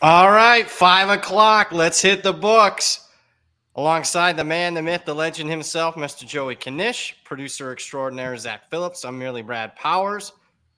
All right, five o'clock. Let's hit the books. Alongside the man, the myth, the legend himself, Mr. Joey Knish, producer extraordinaire Zach Phillips. I'm merely Brad Powers.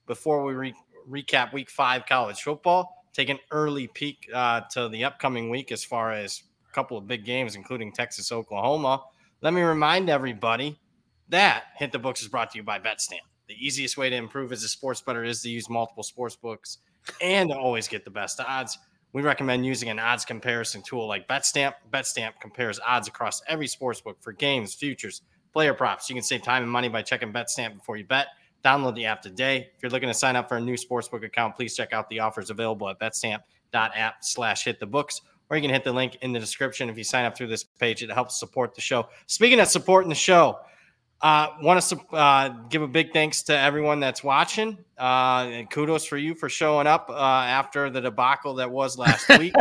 Before we re- recap week five college football, take an early peek uh, to the upcoming week as far as a couple of big games, including Texas, Oklahoma. Let me remind everybody that Hit the Books is brought to you by BetStamp. The easiest way to improve as a sports bettor is to use multiple sports books and always get the best odds. We recommend using an odds comparison tool like BetStamp. BetStamp compares odds across every sports book for games, futures, player props. You can save time and money by checking BetStamp before you bet. Download the app today. If you're looking to sign up for a new sportsbook account, please check out the offers available at betstamp.app slash hit the books, or you can hit the link in the description if you sign up through this page. It helps support the show. Speaking of supporting the show, uh, want to uh, give a big thanks to everyone that's watching. Uh, and kudos for you for showing up uh, after the debacle that was last week.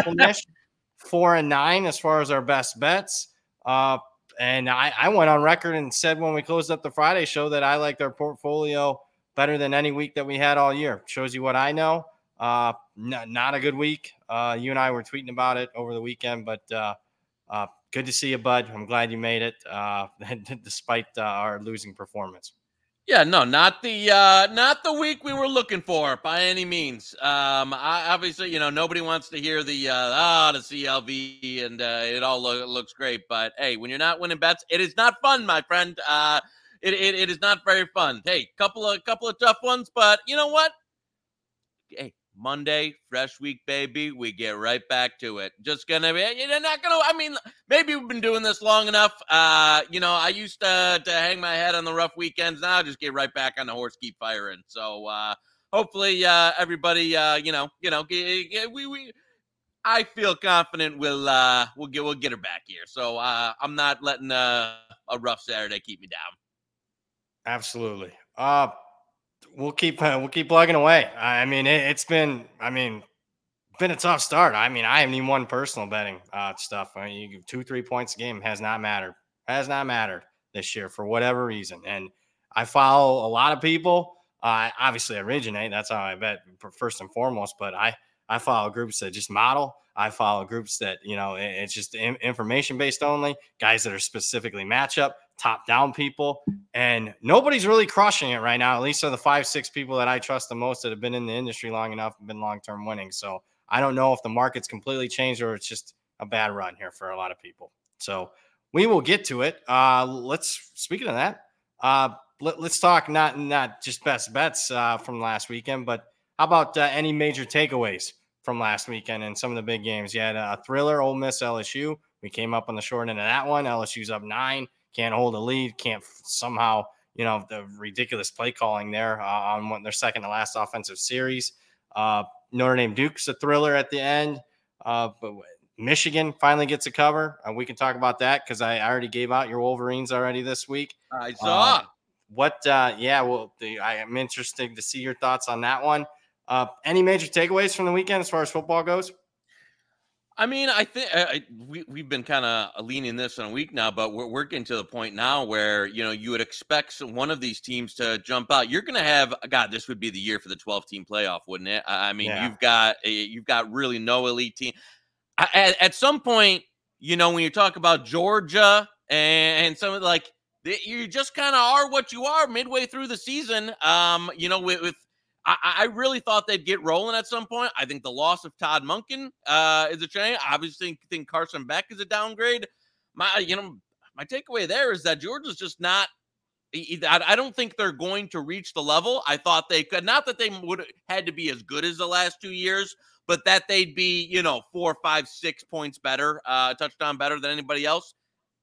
Four and nine as far as our best bets. Uh, and I, I went on record and said when we closed up the Friday show that I liked our portfolio better than any week that we had all year. Shows you what I know. Uh, n- not a good week. you and I were tweeting about it over the weekend, but good to see you, bud. I'm glad you made it, uh, despite uh, our losing performance. Yeah, no, not the uh, not the week we were looking for by any means. Um, I, obviously, you know, nobody wants to hear the uh, ah the CLV and uh, it all lo- looks great, but hey, when you're not winning bets, it is not fun, my friend. Uh, it, it, it is not very fun. Hey, couple of couple of tough ones, but you know what? Hey, Monday, fresh week, baby. We get right back to it. Just gonna be, you're not gonna, I mean, maybe we've been doing this long enough. Uh, you know, I used to, to hang my head on the rough weekends. Now I just get right back on the horse, keep firing. So, uh, hopefully, uh, everybody, uh, you know, you know, we, we, I feel confident we'll, uh, we'll get, we'll get her back here. So, uh, I'm not letting, uh, a rough Saturday keep me down. Absolutely. Uh, we'll keep uh, we'll keep plugging away. I mean, it, has been I mean, been a tough start. I mean, I haven't even won personal betting uh, stuff. I mean, you, two three points a game has not mattered. Has not mattered this year for whatever reason. And I follow a lot of people. I uh, obviously originate. That's how I bet first and foremost. But I I follow groups that just model. I follow groups that you know it's just information based only. Guys that are specifically matchup top down people, and nobody's really crushing it right now. At least are the five, six people that I trust the most that have been in the industry long enough and been long term winning. So I don't know if the market's completely changed or it's just a bad run here for a lot of people. So we will get to it. Uh, let's speaking of that, uh, let, us talk not not just best bets uh, from last weekend, but how about uh, any major takeaways from last weekend and some of the big games? You had a thriller, Ole Miss LSU. We came up on the short end of that one. LSU's up nine can't hold a lead, can't somehow, you know, the ridiculous play calling there uh, on what their second to last offensive series. Uh, Notre Dame Duke's a thriller at the end, uh, but Michigan finally gets a cover. Uh, we can talk about that because I already gave out your Wolverines already this week. I saw. Uh, what? Uh, yeah, well, the, I am interested to see your thoughts on that one. any major takeaways from the weekend as far as football goes? I mean, I think I, we we've been kind of leaning this in a week now, but we're, we're getting to the point now where you know you would expect one of these teams to jump out. You're going to have God. This would be the year for the 12 team playoff, wouldn't it? I mean, yeah. you've got a, you've got really no elite team. At, at some point, you know, when you talk about Georgia and, and some of like you just kind of are what you are midway through the season. Um, you know, with, with I, I, really thought they'd get rolling at some point. I think the loss of Todd Monken uh, is a change. Obviously, think Carson Beck is a downgrade. My, you know, my takeaway there is that Georgia's just not. I don't think they're going to reach the level I thought they could. Not that they would had to be as good as the last two years, but that they'd be, you know, four, five, six points better, uh, touchdown better than anybody else.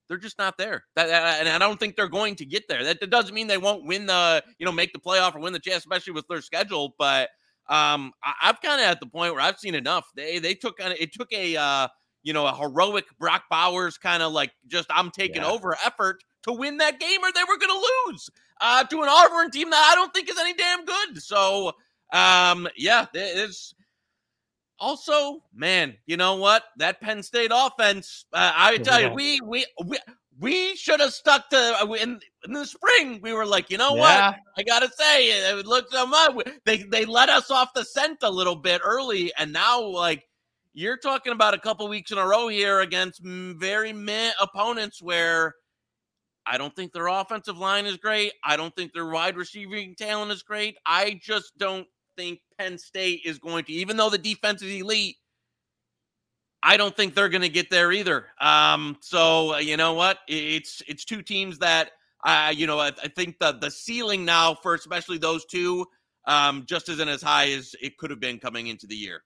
They're just not there. That, and I don't think they're going to get there. That, that, doesn't mean they won't win the, you know, make the playoff or win the chance, especially with their schedule. But um, I, am kind of at the point where I've seen enough. They they took it took a uh, you know a heroic Brock Bowers kind of like just I'm taking yeah. over effort to win that game, or they were going to lose uh, to an Auburn team that I don't think is any damn good. So um, yeah, it's also, man, you know what? That Penn State offense, uh, I tell you, we we we we should have stuck to uh, in, in the spring. We were like, you know yeah. what? I gotta say, it looked so much. They they let us off the scent a little bit early, and now like you're talking about a couple weeks in a row here against very meh opponents where I don't think their offensive line is great. I don't think their wide receiving talent is great. I just don't think Penn State is going to, even though the defense is elite, I don't think they're going to get there either. Um, so uh, you know what? It's it's two teams that uh, you know I, I, think the the ceiling now for especially those two um, just isn't as high as it could have been coming into the year.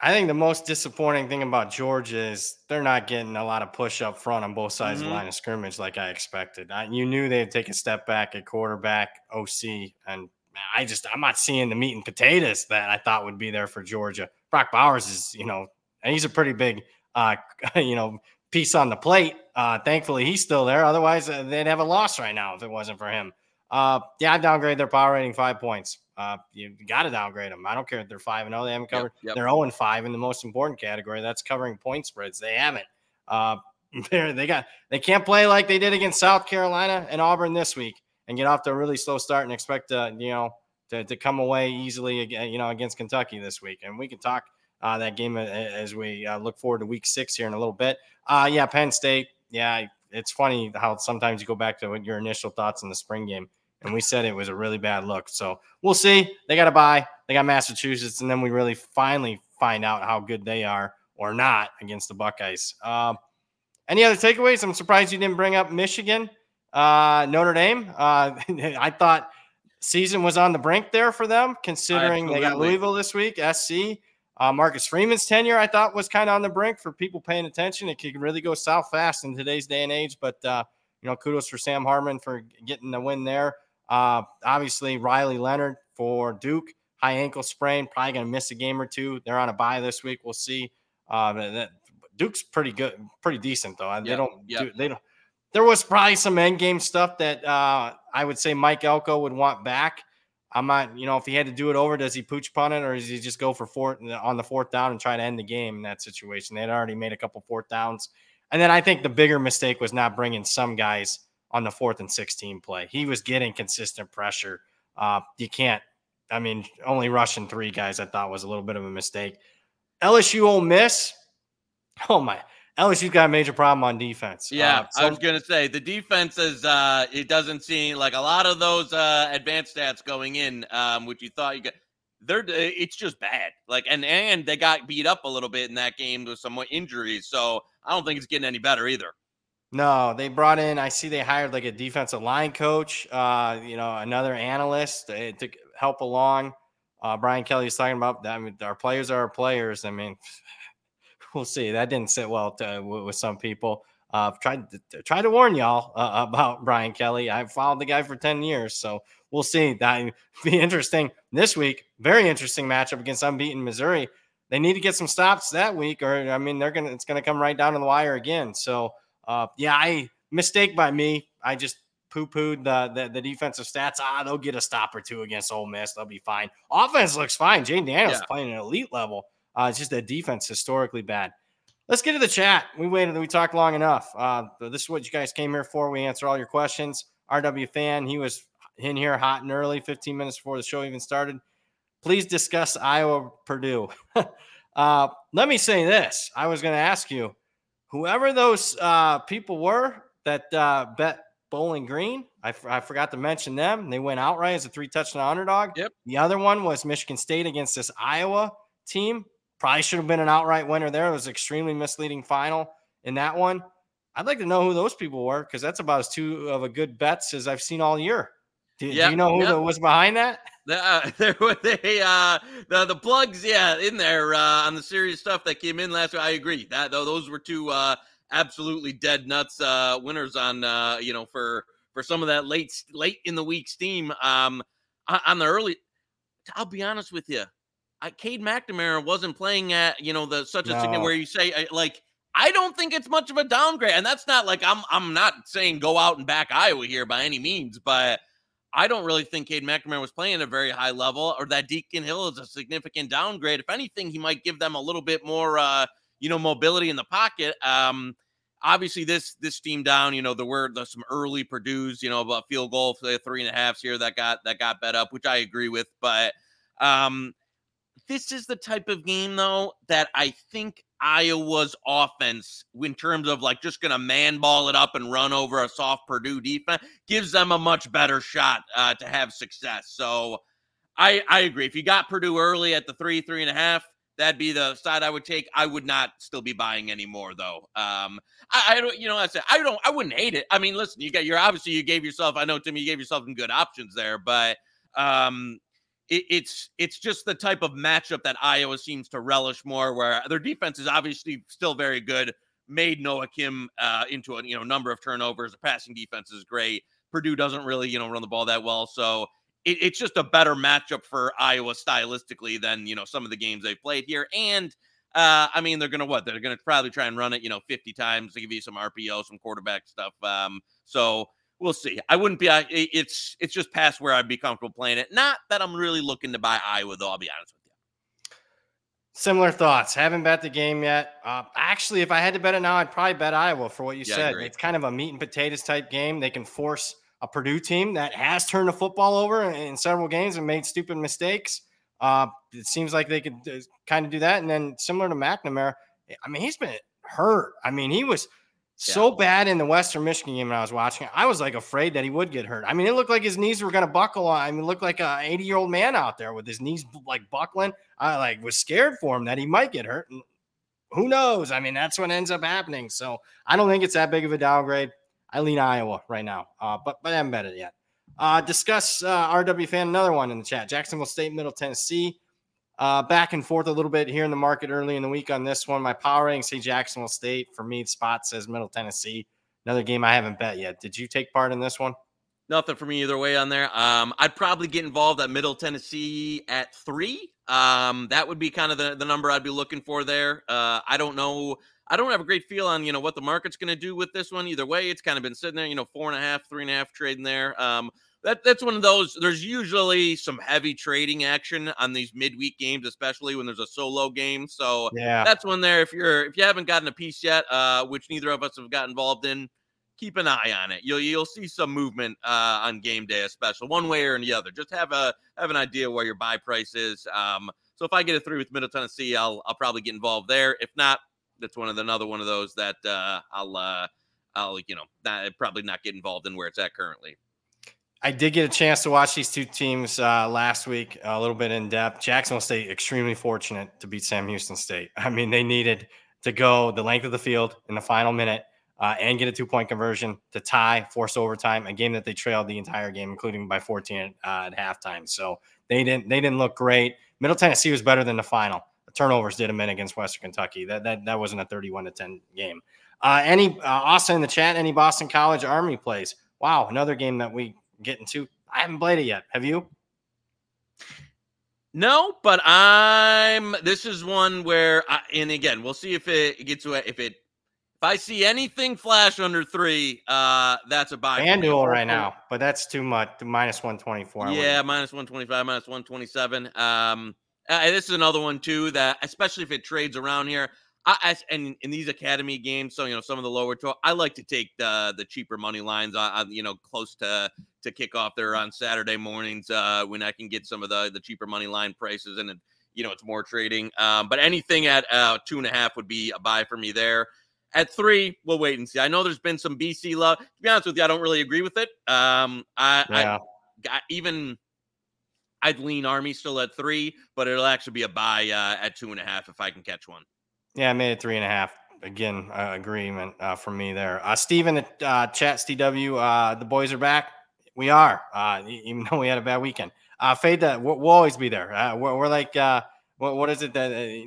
I think the most disappointing thing about Georgia is they're not getting a lot of push up front on both sides mm-hmm. of the mm-hmm. line of scrimmage like I expected. I, you knew they'd take a step back at quarterback, OC, and I just I'm not seeing the meat and potatoes that I thought would be there for Georgia. Brock Bowers is, you know, and he's a pretty big, uh, you know, piece on the plate. Uh, thankfully, he's still there. Otherwise, uh, they'd have a loss right now if it wasn't for him. Uh, yeah, I downgrade their power rating five points. Uh, you got to downgrade them. I don't care if they're five and zero. Oh, they haven't covered. Yep, yep. They're zero oh and five in the most important category. That's covering point spreads. They haven't. Uh, they got they can't play like they did against South Carolina and Auburn this week and get off to a really slow start and expect to, you know, to, to come away easily, again you know, against Kentucky this week. And we can talk uh, that game as we uh, look forward to week six here in a little bit. Uh, yeah, Penn State. Yeah, it's funny how sometimes you go back to your initial thoughts in the spring game. And we said it was a really bad look. So we'll see. They got to buy. They got Massachusetts. And then we really finally find out how good they are or not against the Buckeyes. Um, any other takeaways? I'm surprised you didn't bring up Michigan. Uh, Notre Dame. Uh, I thought season was on the brink there for them, considering Absolutely. they got Louisville this week, SC. Uh, Marcus Freeman's tenure, I thought, was kind of on the brink for people paying attention. It could really go south fast in today's day and age. But, uh, you know, kudos for Sam Hartman for getting the win there. Uh, obviously, Riley Leonard for Duke, high ankle sprain, probably going to miss a game or two. They're on a bye this week. We'll see. Uh, that, Duke's pretty good, pretty decent though. Yep, they don't, yep. do, they don't. There was probably some end game stuff that uh, I would say Mike Elko would want back. I'm not, you know, if he had to do it over, does he pooch punt it or does he just go for fourth on the fourth down and try to end the game in that situation? They had already made a couple fourth downs. And then I think the bigger mistake was not bringing some guys on the fourth and 16 play. He was getting consistent pressure. Uh, you can't, I mean, only rushing three guys I thought was a little bit of a mistake. LSU Ole Miss. Oh my, LSU's got a major problem on defense. Yeah, uh, so- I was gonna say the defense is uh it doesn't seem like a lot of those uh advanced stats going in, um, which you thought you got they're it's just bad. Like and and they got beat up a little bit in that game with some injuries. So I don't think it's getting any better either. No, they brought in. I see they hired like a defensive line coach. Uh, you know, another analyst to, to help along. Uh, Brian Kelly talking about that. I mean, our players are our players. I mean, we'll see. That didn't sit well to, with some people. Uh, tried to try to warn y'all uh, about Brian Kelly. I've followed the guy for ten years, so we'll see. That be interesting this week. Very interesting matchup against unbeaten Missouri. They need to get some stops that week, or I mean, they're gonna it's gonna come right down to the wire again. So, uh, yeah, I mistake by me. I just poo-pooed the, the, the defensive stats. Ah, they'll get a stop or two against Ole Miss. They'll be fine. Offense looks fine. Jayden Daniels yeah. playing an elite level. Uh, it's just that defense historically bad. Let's get to the chat. We waited. We talked long enough. Uh, this is what you guys came here for. We answer all your questions. RW fan, he was in here hot and early, 15 minutes before the show even started. Please discuss Iowa Purdue. uh, let me say this. I was going to ask you, whoever those uh, people were that uh, bet Bowling Green, I, f- I forgot to mention them. They went outright as a three touchdown underdog. Yep. The other one was Michigan State against this Iowa team. Probably should have been an outright winner there. It was extremely misleading final in that one. I'd like to know who those people were because that's about as two of a good bets as I've seen all year. Do, yep, do you know who yep. was behind that? The, uh, there were they uh, the the plugs, yeah, in there uh, on the serious stuff that came in last week. I agree that though those were two uh, absolutely dead nuts uh, winners on uh, you know for for some of that late late in the week steam um, on the early. I'll be honest with you, I, Cade McNamara wasn't playing at you know the such a no. significant where you say like I don't think it's much of a downgrade, and that's not like I'm I'm not saying go out and back Iowa here by any means, but I don't really think Cade McNamara was playing at a very high level, or that Deacon Hill is a significant downgrade. If anything, he might give them a little bit more, uh, you know, mobility in the pocket. Um, obviously, this this team down, you know, there were there's some early Purdue's, you know, about field goal for the three and a halfs here that got that got bet up, which I agree with, but um, this is the type of game though that I think Iowa's offense, in terms of like just going to man ball it up and run over a soft Purdue defense, gives them a much better shot uh, to have success. So I, I agree. If you got Purdue early at the three, three and a half, that'd be the side I would take. I would not still be buying anymore though. Um, I, I don't, you know, I said I don't, I wouldn't hate it. I mean, listen, you got, you're obviously you gave yourself. I know Timmy, you gave yourself some good options there, but um, it, it's it's just the type of matchup that Iowa seems to relish more, where their defense is obviously still very good. Made Noah Kim uh, into a you know number of turnovers. The passing defense is great. Purdue doesn't really you know run the ball that well, so it, it's just a better matchup for Iowa stylistically than you know some of the games they've played here. And uh, I mean, they're gonna what? They're gonna probably try and run it you know 50 times to give you some RPO, some quarterback stuff. Um, so we'll see. I wouldn't be. It's it's just past where I'd be comfortable playing it. Not that I'm really looking to buy Iowa, though. I'll be honest with you. Similar thoughts. Haven't bet the game yet. Uh, actually, if I had to bet it now, I'd probably bet Iowa for what you yeah, said. It's kind of a meat and potatoes type game. They can force a Purdue team that has turned the football over in, in several games and made stupid mistakes. Uh, it seems like they could uh, kind of do that. And then similar to McNamara, I mean, he's been hurt. I mean, he was so bad in the Western Michigan game when I was watching. I was like afraid that he would get hurt. I mean, it looked like his knees were going to buckle. I mean, looked like a 80 year old man out there with his knees like buckling. I like was scared for him that he might get hurt. And who knows? I mean, that's what ends up happening. So I don't think it's that big of a downgrade. I lean Iowa right now, uh, but but I haven't bet it yet. Uh, discuss uh, RW fan another one in the chat. Jacksonville State, Middle Tennessee. Uh, back and forth a little bit here in the market early in the week on this one. My power rating say Jacksonville State. For me, spot says Middle Tennessee. Another game I haven't bet yet. Did you take part in this one? Nothing for me either way on there. Um, I'd probably get involved at Middle Tennessee at three. Um, that would be kind of the, the number I'd be looking for there. Uh, I don't know. I don't have a great feel on you know what the market's going to do with this one either way. It's kind of been sitting there, you know, four and a half, three and a half trading there. Um, that that's one of those. There's usually some heavy trading action on these midweek games, especially when there's a solo game. So yeah, that's one there. If you're if you haven't gotten a piece yet, uh, which neither of us have got involved in, keep an eye on it. You'll you'll see some movement uh, on game day, especially one way or the other. Just have a have an idea where your buy price is. Um, so if I get a three with Middle Tennessee, I'll I'll probably get involved there. If not, that's one of the, another one of those that uh, I'll uh, I'll you know not, probably not get involved in where it's at currently. I did get a chance to watch these two teams uh, last week a little bit in depth. Jacksonville State extremely fortunate to beat Sam Houston State. I mean, they needed to go the length of the field in the final minute uh, and get a two point conversion to tie, force overtime, a game that they trailed the entire game, including by 14 uh, at halftime. So they didn't they didn't look great. Middle Tennessee was better than the final. The turnovers did them in against Western Kentucky. That that that wasn't a 31 to 10 game. Uh, any uh, Austin in the chat? Any Boston College Army plays? Wow, another game that we getting to. I haven't played it yet. Have you? No, but I'm. This is one where, I, and again, we'll see if it gets to it. If it, if I see anything flash under three, uh, that's a buy. FanDuel right now, but that's too much. Minus one twenty four. Yeah, minus one twenty five, minus one twenty seven. Um, uh, this is another one too that, especially if it trades around here. I, and in these academy games, so you know some of the lower to I like to take the the cheaper money lines on, on you know close to to kickoff there on Saturday mornings uh, when I can get some of the the cheaper money line prices and you know it's more trading. Um, but anything at uh, two and a half would be a buy for me there. At three, we'll wait and see. I know there's been some BC love. To be honest with you, I don't really agree with it. Um, I, yeah. I even I'd lean Army still at three, but it'll actually be a buy uh, at two and a half if I can catch one. Yeah, I made it three and a half. Again, uh, agreement uh, from me there. Uh, the uh, chat, STW, uh, the boys are back. We are, uh, even though we had a bad weekend. Uh, fade that we'll, we'll always be there. Uh, we're, we're like, uh, what, what is it that uh,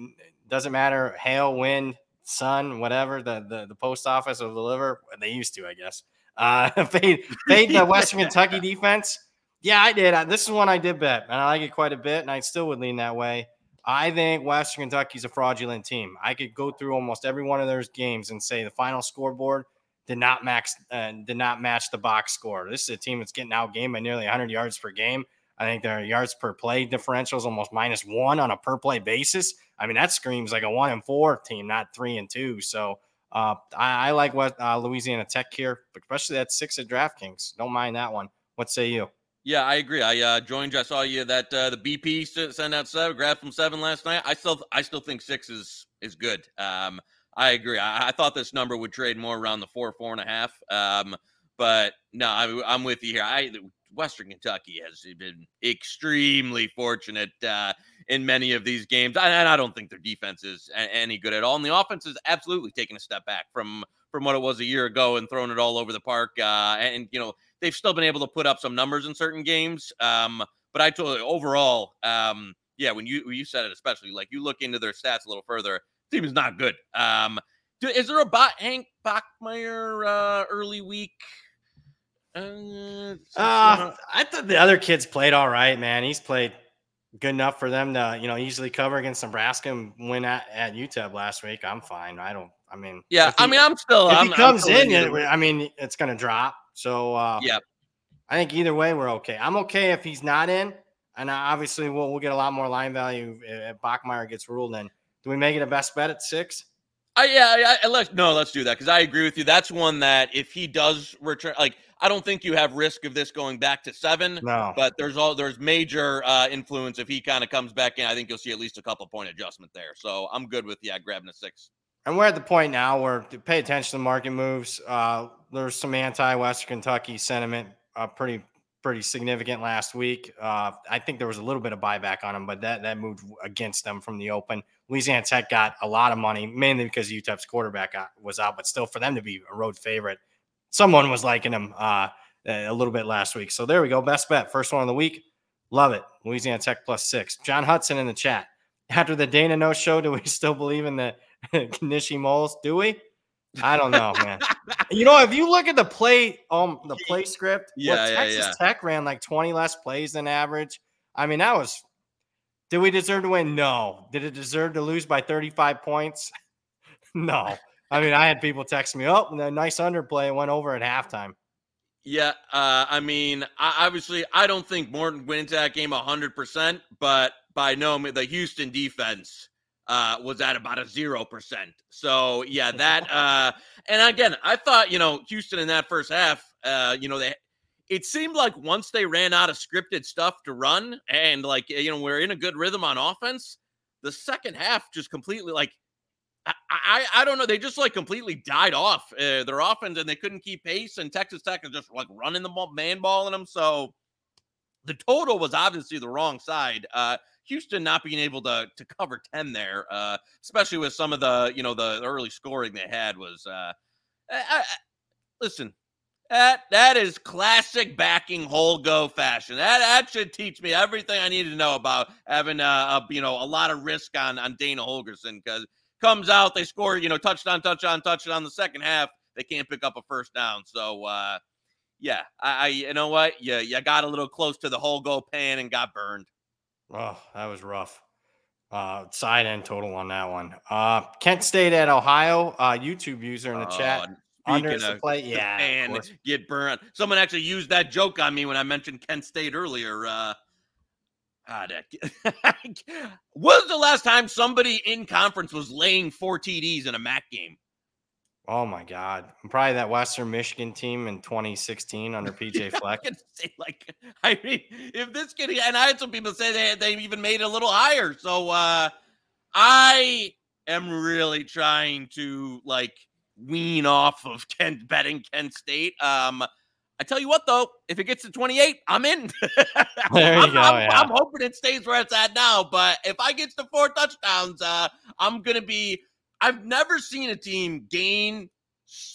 doesn't matter? Hail, wind, Sun, whatever the the, the post office will deliver. They used to, I guess. Uh, fade, fade the Western Kentucky defense. Yeah, I did. This is one I did bet, and I like it quite a bit, and I still would lean that way. I think Western Kentucky's a fraudulent team. I could go through almost every one of those games and say the final scoreboard did not max uh, did not match the box score. This is a team that's getting out game by nearly 100 yards per game. I think their yards per play differential is almost minus one on a per play basis. I mean, that screams like a one and four team, not three and two. So uh, I, I, like what uh, Louisiana Tech here, especially that six at DraftKings. Don't mind that one. What say you? Yeah, I agree. I uh, joined you. I saw you that uh, the BP sent out seven, grabbed from seven last night. I still, I still think six is is good. Um, I agree. I, I, thought this number would trade more around the four, four and a half. Um, but no, I, am with you here. I Western Kentucky has been extremely fortunate uh, in many of these games, and I don't think their defense is any good at all. And the offense is absolutely taking a step back from from what it was a year ago and throwing it all over the park. Uh, and you know they've still been able to put up some numbers in certain games. Um, but I told you overall, um, yeah, when you when you said it, especially like you look into their stats a little further, team is not good. Um, is there a bot Hank Bachmeier uh, early week? Uh, uh, I thought the other kids played all right, man. He's played good enough for them to, you know, easily cover against Nebraska and win at, at UTEP last week. I'm fine. I don't. I mean, yeah. He, I mean, I'm still. If I'm, he comes in, I mean, it's going to drop. So, uh, yeah. I think either way we're okay. I'm okay if he's not in, and obviously we'll we'll get a lot more line value if Bachmeier gets ruled in. Do we make it a best bet at six? I yeah, I, let's no, let's do that because I agree with you. That's one that if he does return, like I don't think you have risk of this going back to seven. No, but there's all there's major uh, influence if he kind of comes back in. I think you'll see at least a couple point adjustment there. So I'm good with yeah grabbing a six. And we're at the point now where to pay attention to market moves. Uh, there's some anti-Western Kentucky sentiment, uh, pretty pretty significant last week. Uh, I think there was a little bit of buyback on them, but that that moved against them from the open. Louisiana Tech got a lot of money, mainly because UTEP's quarterback got, was out, but still for them to be a road favorite, someone was liking them uh, a little bit last week. So there we go. Best bet. First one of the week. Love it. Louisiana Tech plus six. John Hudson in the chat. After the Dana no show, do we still believe in the Knishi moles? Do we? I don't know, man. you know, if you look at the play, um, the play script, yeah, well, yeah Texas yeah. Tech ran like 20 less plays than average. I mean, that was did we deserve to win? No. Did it deserve to lose by 35 points? no. I mean, I had people text me, oh, the nice underplay went over at halftime. Yeah, uh, I mean, I, obviously, I don't think Morton went wins that game 100%, but by no means, the Houston defense uh, was at about a 0%. So, yeah, that, uh, and again, I thought, you know, Houston in that first half, uh, you know, they, it seemed like once they ran out of scripted stuff to run and like you know we're in a good rhythm on offense the second half just completely like i i, I don't know they just like completely died off uh, their offense and they couldn't keep pace and texas tech is just like running the man ball in them so the total was obviously the wrong side uh Houston not being able to to cover 10 there, uh, especially with some of the, you know, the early scoring they had was uh I, I, listen, that that is classic backing Holgo fashion. That that should teach me everything I need to know about having a, a you know a lot of risk on on Dana Holgorsen because comes out they score you know touchdown touchdown touchdown on the second half they can't pick up a first down so uh yeah I, I you know what you you got a little close to the Holgo pan and got burned. Oh, that was rough. Uh, side end total on that one. Uh, Kent State at Ohio. Uh, YouTube user in the chat under the play, yeah, and get burned. Someone actually used that joke on me when I mentioned Kent State earlier. Uh, God, was the last time somebody in conference was laying four TDs in a MAC game? Oh my God! Probably that Western Michigan team in 2016 under PJ Fleck. say, like, I mean, if this kid and I had some people say they they even made it a little higher. So uh, I am really trying to like wean off of Kent betting Kent State. Um, I tell you what, though, if it gets to 28, I'm in. there you I'm, go. I'm, yeah. I'm, hoping it stays where it's at now. But if I get to four touchdowns, uh, I'm gonna be. I've never seen a team gain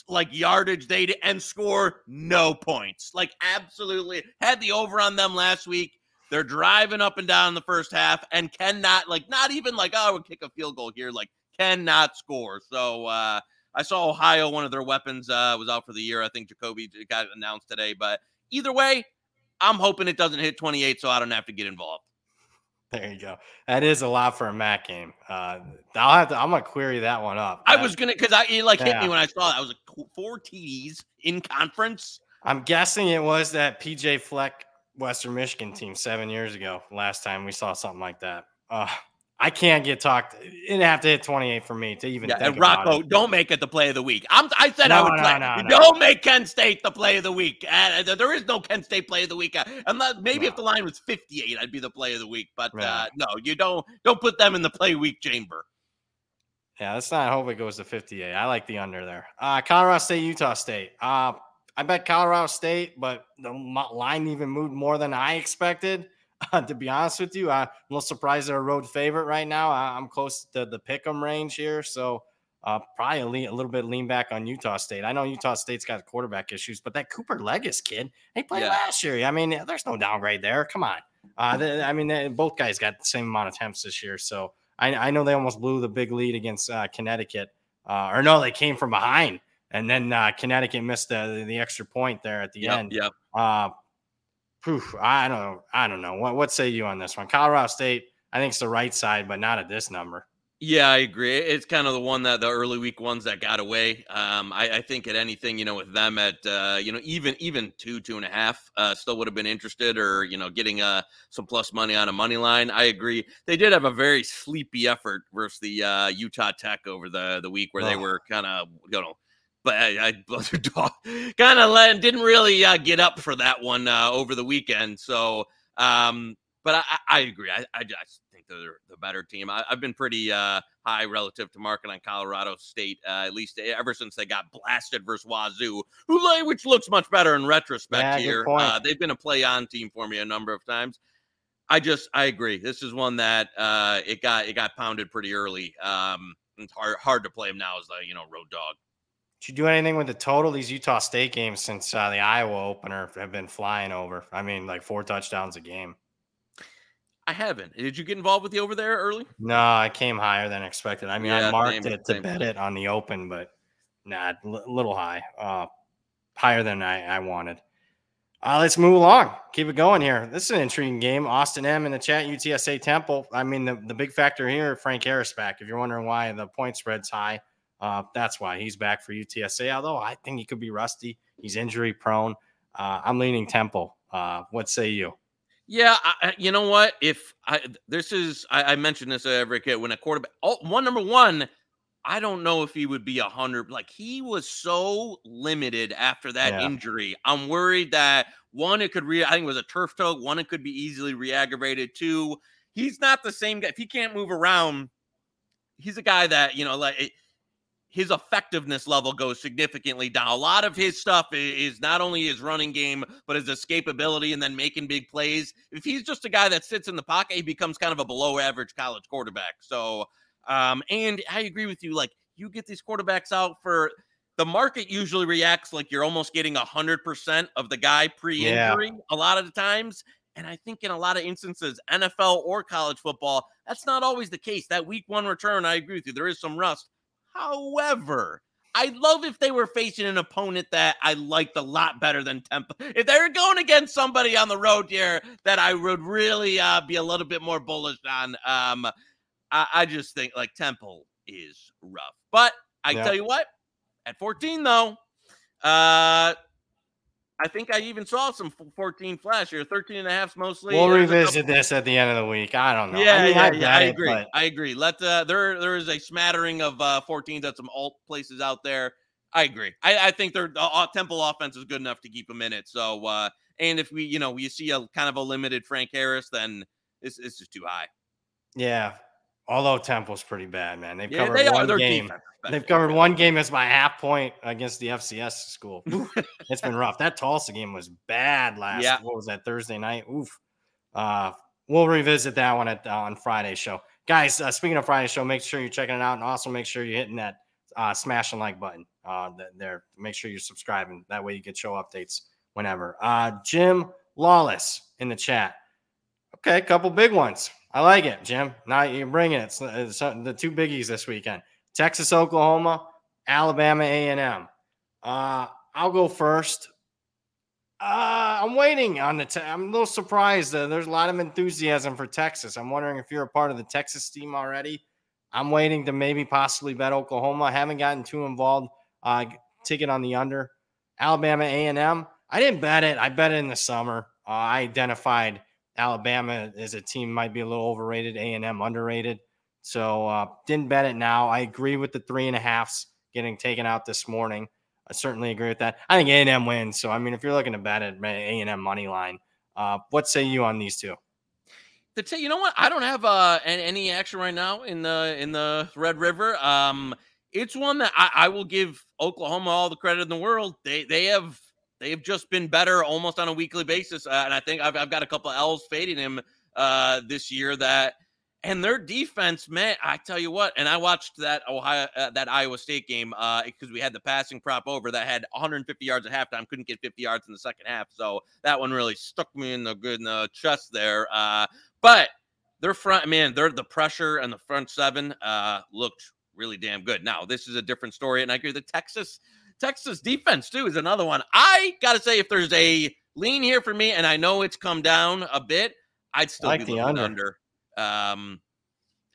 like yardage they and score no points. Like absolutely had the over on them last week. They're driving up and down in the first half and cannot like not even like oh I would kick a field goal here like cannot score. So uh, I saw Ohio, one of their weapons uh, was out for the year. I think Jacoby got announced today. But either way, I'm hoping it doesn't hit 28 so I don't have to get involved. There you go. That is a lot for a MAC game. Uh, I'll have to. I'm gonna query that one up. I was gonna because I it like yeah. hit me when I saw that. I was like four TDs in conference. I'm guessing it was that PJ Fleck Western Michigan team seven years ago. Last time we saw something like that. Uh, I can't get talked. It'd have to hit 28 for me to even. Yeah, and Rocco, don't make it the play of the week. I'm, I said no, I would no, play. No, don't make Kent State the play of the week. Uh, there is no Kent State play of the week. Uh, unless maybe if the line was 58, I'd be the play of the week. But right. uh, no, you don't. Don't put them in the play week chamber. Yeah, let's not hope it goes to 58. I like the under there. Uh, Colorado State, Utah State. Uh, I bet Colorado State, but the line even moved more than I expected. Uh, to be honest with you, I'm a little surprised they're a road favorite right now. I, am close to the pick 'em range here, so uh, probably a, lean, a, little bit lean back on Utah State. I know Utah State's got quarterback issues, but that Cooper Legas kid, they played yeah. last year. I mean, there's no downgrade there. Come on. Uh, they, I mean, they, both guys got the same amount of attempts this year, so I, I know they almost blew the big lead against uh, Connecticut, uh, or no, they came from behind, and then uh, Connecticut missed the, the extra point there at the yep, end. Yep. Uh, Oof, I don't I don't know. What what say you on this one? Colorado State, I think it's the right side, but not at this number. Yeah, I agree. It's kind of the one that the early week ones that got away. Um, I, I, think at anything, you know, with them at uh, you know even even two two and a half, uh, still would have been interested, or you know, getting uh, some plus money on a money line. I agree. They did have a very sleepy effort versus the uh, Utah Tech over the the week where oh. they were kind of you know but I, I kind of let didn't really uh, get up for that one uh, over the weekend. So, um, but I, I agree. I, I, just think they're the better team. I, have been pretty uh, high relative to market on Colorado State, uh, at least ever since they got blasted versus Wazoo, who which looks much better in retrospect yeah, here. Uh, they've been a play on team for me a number of times. I just I agree. This is one that uh, it got it got pounded pretty early. Um, it's hard hard to play him now as a you know road dog. Did you do anything with the total? These Utah State games since uh, the Iowa opener have been flying over. I mean, like four touchdowns a game. I haven't. Did you get involved with the over there early? No, I came higher than expected. I mean, yeah, I marked it to bet it on the open, but nah, a little high, uh, higher than I, I wanted. Uh, let's move along. Keep it going here. This is an intriguing game. Austin M in the chat, UTSA Temple. I mean, the, the big factor here, Frank Harris back. If you're wondering why the point spread's high, uh, that's why he's back for UTSA. Although I think he could be rusty. He's injury prone. Uh, I'm leaning Temple. Uh, what say you? Yeah, I, you know what? If I this is, I, I mentioned this every kid when a quarterback. Oh, one number one, I don't know if he would be a hundred. Like he was so limited after that yeah. injury. I'm worried that one, it could re. I think it was a turf toe. One, it could be easily re-aggravated. Two, he's not the same guy. If he can't move around, he's a guy that you know like his effectiveness level goes significantly down. A lot of his stuff is not only his running game, but his escapability and then making big plays. If he's just a guy that sits in the pocket, he becomes kind of a below average college quarterback. So, um, and I agree with you. Like, you get these quarterbacks out for the market usually reacts like you're almost getting a hundred percent of the guy pre-injury yeah. a lot of the times. And I think in a lot of instances, NFL or college football, that's not always the case. That week one return, I agree with you. There is some rust. However, I'd love if they were facing an opponent that I liked a lot better than Temple. If they were going against somebody on the road here that I would really uh, be a little bit more bullish on, um, I, I just think like Temple is rough. But I yeah. tell you what, at 14 though, uh, I think I even saw some 14 flash here, 13 and a half mostly. We'll revisit this at the end of the week. I don't know. Yeah, I mean, yeah, I, yeah, I agree. It, I agree. Let uh, there there is a smattering of uh 14s at some alt places out there. I agree. I, I think their uh, Temple offense is good enough to keep them in it. So uh and if we, you know, you see a kind of a limited Frank Harris, then this, this is too high. Yeah. Although Temple's pretty bad, man. They've yeah, covered they one game. They've covered one game as my half point against the FCS school. it's been rough. That Tulsa game was bad last. Yeah. What was that Thursday night? Oof. Uh, we'll revisit that one at uh, on Friday show, guys. Uh, speaking of Friday show, make sure you're checking it out, and also make sure you're hitting that uh, smash and like button. Uh, there, make sure you're subscribing. That way, you get show updates whenever. Uh, Jim Lawless in the chat. Okay, a couple big ones. I like it, Jim. Now you're bringing it. It's, it's the two biggies this weekend: Texas, Oklahoma, Alabama, A and M. Uh, I'll go first. Uh, I'm waiting on the. Te- I'm a little surprised. that there's a lot of enthusiasm for Texas. I'm wondering if you're a part of the Texas team already. I'm waiting to maybe possibly bet Oklahoma. I haven't gotten too involved. Uh, ticket on the under. Alabama A&M. I didn't bet it. I bet it in the summer. Uh, I identified Alabama as a team might be a little overrated. A&M underrated. So uh, didn't bet it now. I agree with the three and a halfs getting taken out this morning. I certainly agree with that. I think A&M wins. So I mean, if you're looking to bet it, A&M money line. Uh, what say you on these two? The t- you know what? I don't have uh, any action right now in the in the Red River. Um, it's one that I, I will give Oklahoma all the credit in the world. They they have they have just been better almost on a weekly basis, uh, and I think I've, I've got a couple of L's fading him uh, this year that and their defense, man, I tell you what. And I watched that Ohio, uh, that Iowa State game because uh, we had the passing prop over that had 150 yards at halftime, couldn't get 50 yards in the second half. So that one really stuck me in the good in the chest there. Uh, but their front, man, they're the pressure and the front seven uh, looked really damn good. Now this is a different story, and I agree. The Texas Texas defense too is another one. I gotta say, if there's a lean here for me, and I know it's come down a bit, I'd still like be the under. under. Um,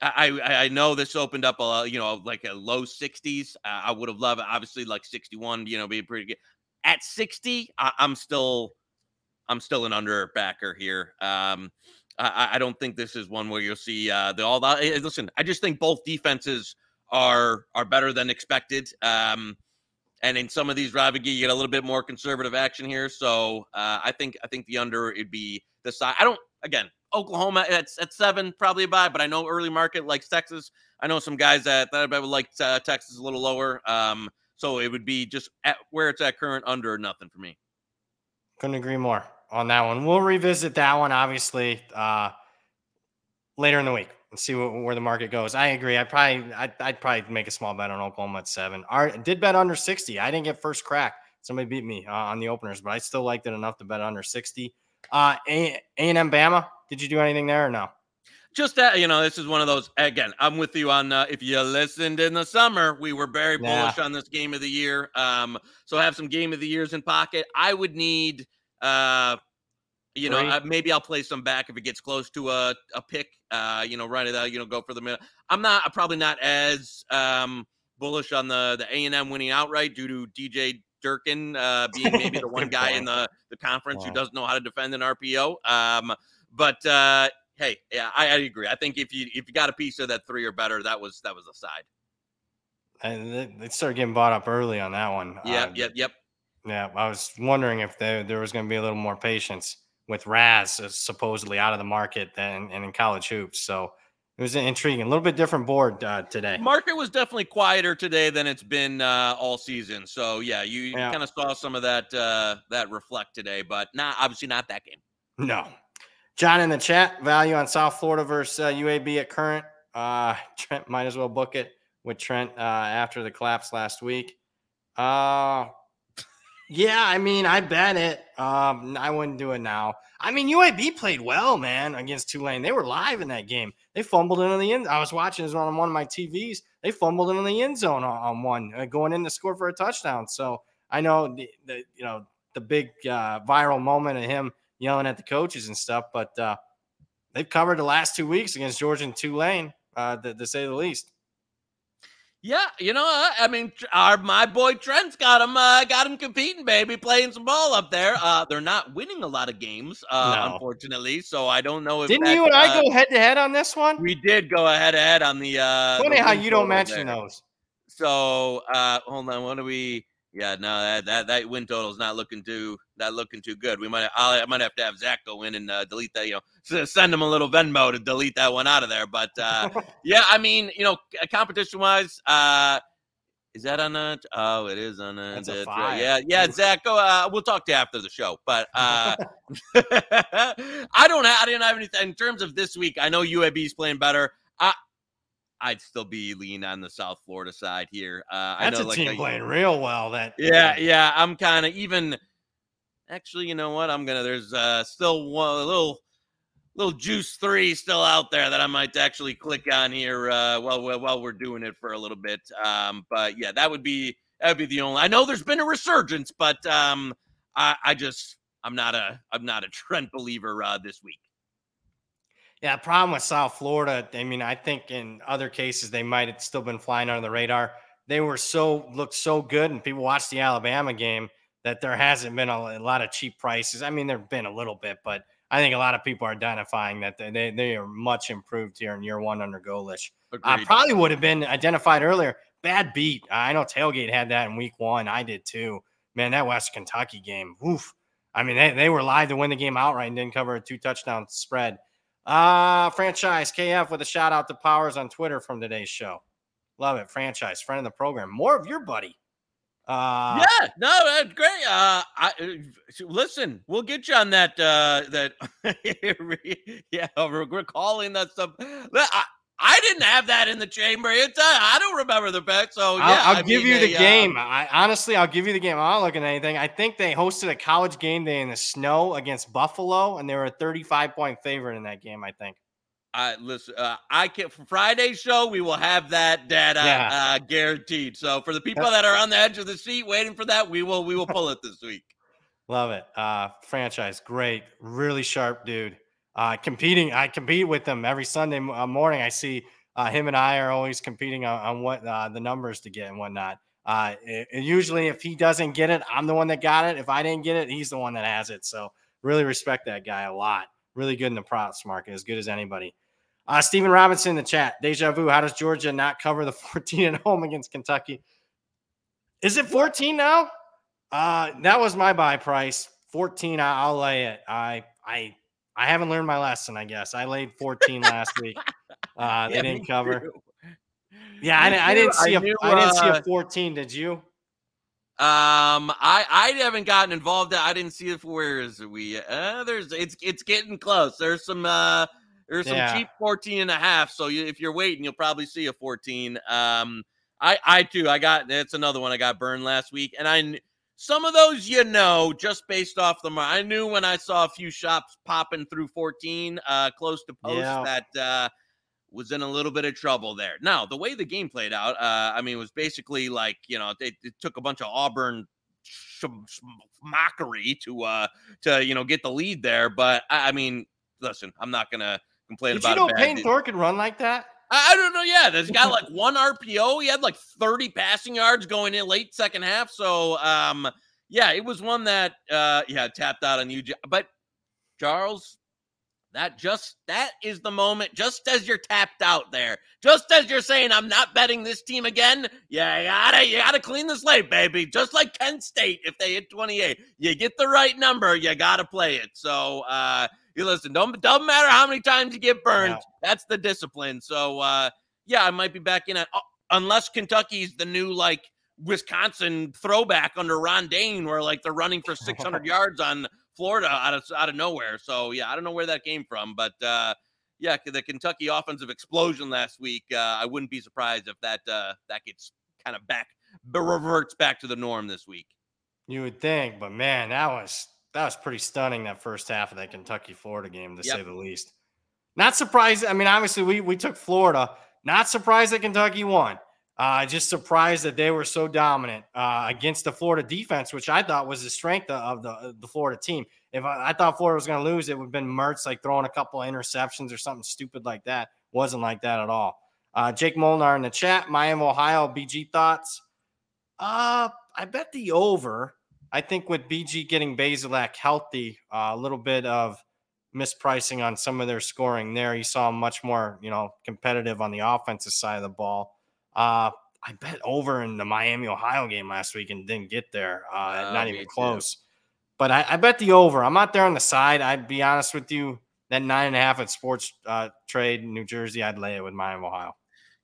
I, I, I know this opened up a you know like a low 60s. Uh, I would have loved obviously like 61. You know, be pretty good. At 60, I, am still I'm still an under backer here. Um, I, I don't think this is one where you'll see uh, the all. The, eh, listen, I just think both defenses are are better than expected. Um, and in some of these rivalry, you get a little bit more conservative action here. So uh, I think I think the under it'd be the side. I don't again Oklahoma at, at seven, probably a buy, but I know early market likes Texas. I know some guys that, that would like uh, Texas a little lower. Um, so it would be just at where it's at current under nothing for me. Couldn't agree more on that one. We'll revisit that one obviously uh, later in the week and see what, where the market goes. I agree. I probably I'd, I'd, probably make a small bet on Oklahoma at seven. I did bet under sixty. I didn't get first crack. Somebody beat me uh, on the openers, but I still liked it enough to bet under sixty. Uh, A and M Bama. Did you do anything there or no? Just that, you know, this is one of those. Again, I'm with you on. Uh, if you listened in the summer, we were very bullish on this game of the year. Um, so have some game of the years in pocket. I would need, uh, you know, uh, maybe I'll play some back if it gets close to a a pick. Uh, you know, run it out. You know, go for the minute. I'm not I'm probably not as um bullish on the the A and M winning outright due to DJ Durkin uh, being maybe the one guy in the the conference who doesn't know how to defend an RPO. Um, but uh, hey, yeah, I, I, agree. I think if you if you got a piece of that three or better, that was that was a side. And they started getting bought up early on that one. Yep, uh, yep, yep. Yeah, I was wondering if there there was going to be a little more patience with Raz supposedly out of the market than and in college hoops. So it was intriguing. A little bit different board uh, today. Market was definitely quieter today than it's been uh, all season. So yeah, you, yeah. kind of saw some of that uh, that reflect today, but not obviously not that game. No, John in the chat, value on South Florida versus uh, UAB at current. Uh, Trent might as well book it with Trent uh, after the collapse last week. Uh, yeah, I mean, I bet it. Um, I wouldn't do it now. I mean, UAB played well, man, against Tulane. They were live in that game. They fumbled into the end. I was watching this on one of my TVs. They fumbled into the end zone on, on one, uh, going in to score for a touchdown. So I know the, the you know the big uh, viral moment of him yelling at the coaches and stuff. But uh, they've covered the last two weeks against Georgia and Tulane, uh, to say the least. Yeah, you know, I mean, our my boy Trent's got him, uh, got him competing, baby, playing some ball up there. Uh, they're not winning a lot of games, uh, no. unfortunately. So I don't know if didn't you and I uh, go head to head on this one? We did go head to head on the. Uh, Funny the how you don't mention there. those. So uh, hold on, what do we? Yeah, no, that that, that win total is not looking too not looking too good. We might I'll, I might have to have Zach go in and uh, delete that. You know, send him a little Venmo to delete that one out of there. But uh, yeah, I mean, you know, competition wise, uh, is that on a? Oh, it is on a. a yeah, yeah, Zach. Go. Uh, we'll talk to you after the show. But uh, I don't. Have, I didn't have anything in terms of this week. I know UAB is playing better. I I'd still be leaning on the South Florida side here. Uh, That's I know, a like, team playing real well. That yeah, yeah. I'm kind of even. Actually, you know what? I'm gonna. There's uh, still one a little little juice three still out there that I might actually click on here uh, while while we're doing it for a little bit. Um, but yeah, that would be that would be the only. I know there's been a resurgence, but um, I, I just I'm not a I'm not a trend believer uh, this week. Yeah, problem with South Florida. I mean, I think in other cases they might have still been flying under the radar. They were so looked so good, and people watched the Alabama game that there hasn't been a, a lot of cheap prices. I mean, there've been a little bit, but I think a lot of people are identifying that they they, they are much improved here in year one under Golesh. Uh, probably would have been identified earlier. Bad beat. I know Tailgate had that in week one. I did too. Man, that West Kentucky game. Oof. I mean, they, they were live to win the game outright and didn't cover a two touchdown spread. Uh, franchise KF with a shout out to Powers on Twitter from today's show. Love it. Franchise, friend of the program. More of your buddy. Uh, yeah, no, that's great. Uh, I uh, listen. We'll get you on that. Uh, that yeah, we're calling that stuff. I, I didn't have that in the chamber. It's uh, I don't remember the bet. So yeah, I'll, I'll give mean, you the uh, game. I honestly, I'll give you the game. I'm not looking at anything. I think they hosted a college game day in the snow against Buffalo, and they were a 35 point favorite in that game. I think. I listen. Uh, I can for Friday's show. We will have that data yeah. uh, guaranteed. So for the people that are on the edge of the seat waiting for that, we will we will pull it this week. Love it. Uh, franchise, great, really sharp dude uh, competing. I compete with them every Sunday uh, morning. I see uh, him and I are always competing on, on what uh, the numbers to get and whatnot. Uh, and usually, if he doesn't get it, I'm the one that got it. If I didn't get it, he's the one that has it. So really respect that guy a lot. Really good in the props market, as good as anybody. Uh, Stephen Robinson in the chat. Deja vu. How does Georgia not cover the 14 at home against Kentucky? Is it 14 now? Uh, that was my buy price. 14. I'll lay it. I I I haven't learned my lesson, I guess. I laid 14 last week. Uh, they yeah, didn't cover. Too. Yeah, I, I, didn't see I a, knew, I didn't see a uh 14. Did you? Um, I I haven't gotten involved. I didn't see it. Where is we? Uh, there's it's it's getting close. There's some uh there's some yeah. cheap 14 and a half. So you, if you're waiting, you'll probably see a 14. Um, I I too I got that's another one I got burned last week, and I some of those you know just based off the I knew when I saw a few shops popping through 14 uh close to post yeah. that uh was in a little bit of trouble there. Now, the way the game played out, uh I mean it was basically like, you know, they, they took a bunch of Auburn mockery to uh to you know get the lead there, but I, I mean, listen, I'm not going to complain about it. Did about you know Payton Thorne could run like that? I, don't know. Yeah, this guy like one RPO. He had like 30 passing yards going in late second half. So, um, yeah, it was one that, uh, yeah, tapped out on you. But Charles, that just that is the moment. Just as you're tapped out there, just as you're saying, "I'm not betting this team again." Yeah, you gotta you gotta clean the slate, baby. Just like Kent State, if they hit 28, you get the right number, you gotta play it. So, uh, you listen, don't doesn't matter how many times you get burned. Yeah. That's the discipline. So uh, yeah, I might be back in at uh, unless Kentucky's the new like Wisconsin throwback under Ron Dayne, where like they're running for 600 yards on Florida out of out of nowhere. So yeah, I don't know where that came from, but uh, yeah, the Kentucky offensive explosion last week. Uh, I wouldn't be surprised if that uh, that gets kind of back reverts back to the norm this week. You would think, but man, that was that was pretty stunning that first half of that Kentucky Florida game, to yep. say the least. Not surprised. I mean, obviously, we we took Florida. Not surprised that Kentucky won. Uh, just surprised that they were so dominant uh, against the Florida defense, which I thought was the strength of the the Florida team. If I, I thought Florida was going to lose, it would have been Mertz like throwing a couple of interceptions or something stupid like that. Wasn't like that at all. Uh, Jake Molnar in the chat, Miami, Ohio, BG thoughts. Uh, I bet the over. I think with BG getting Bazelak healthy, uh, a little bit of mispricing on some of their scoring there. You saw much more, you know, competitive on the offensive side of the ball. Uh, I bet over in the Miami Ohio game last week and didn't get there. Uh, oh, not even close. Too. But I, I, bet the over. I'm not there on the side. I'd be honest with you. That nine and a half at Sports uh, Trade New Jersey, I'd lay it with Miami Ohio.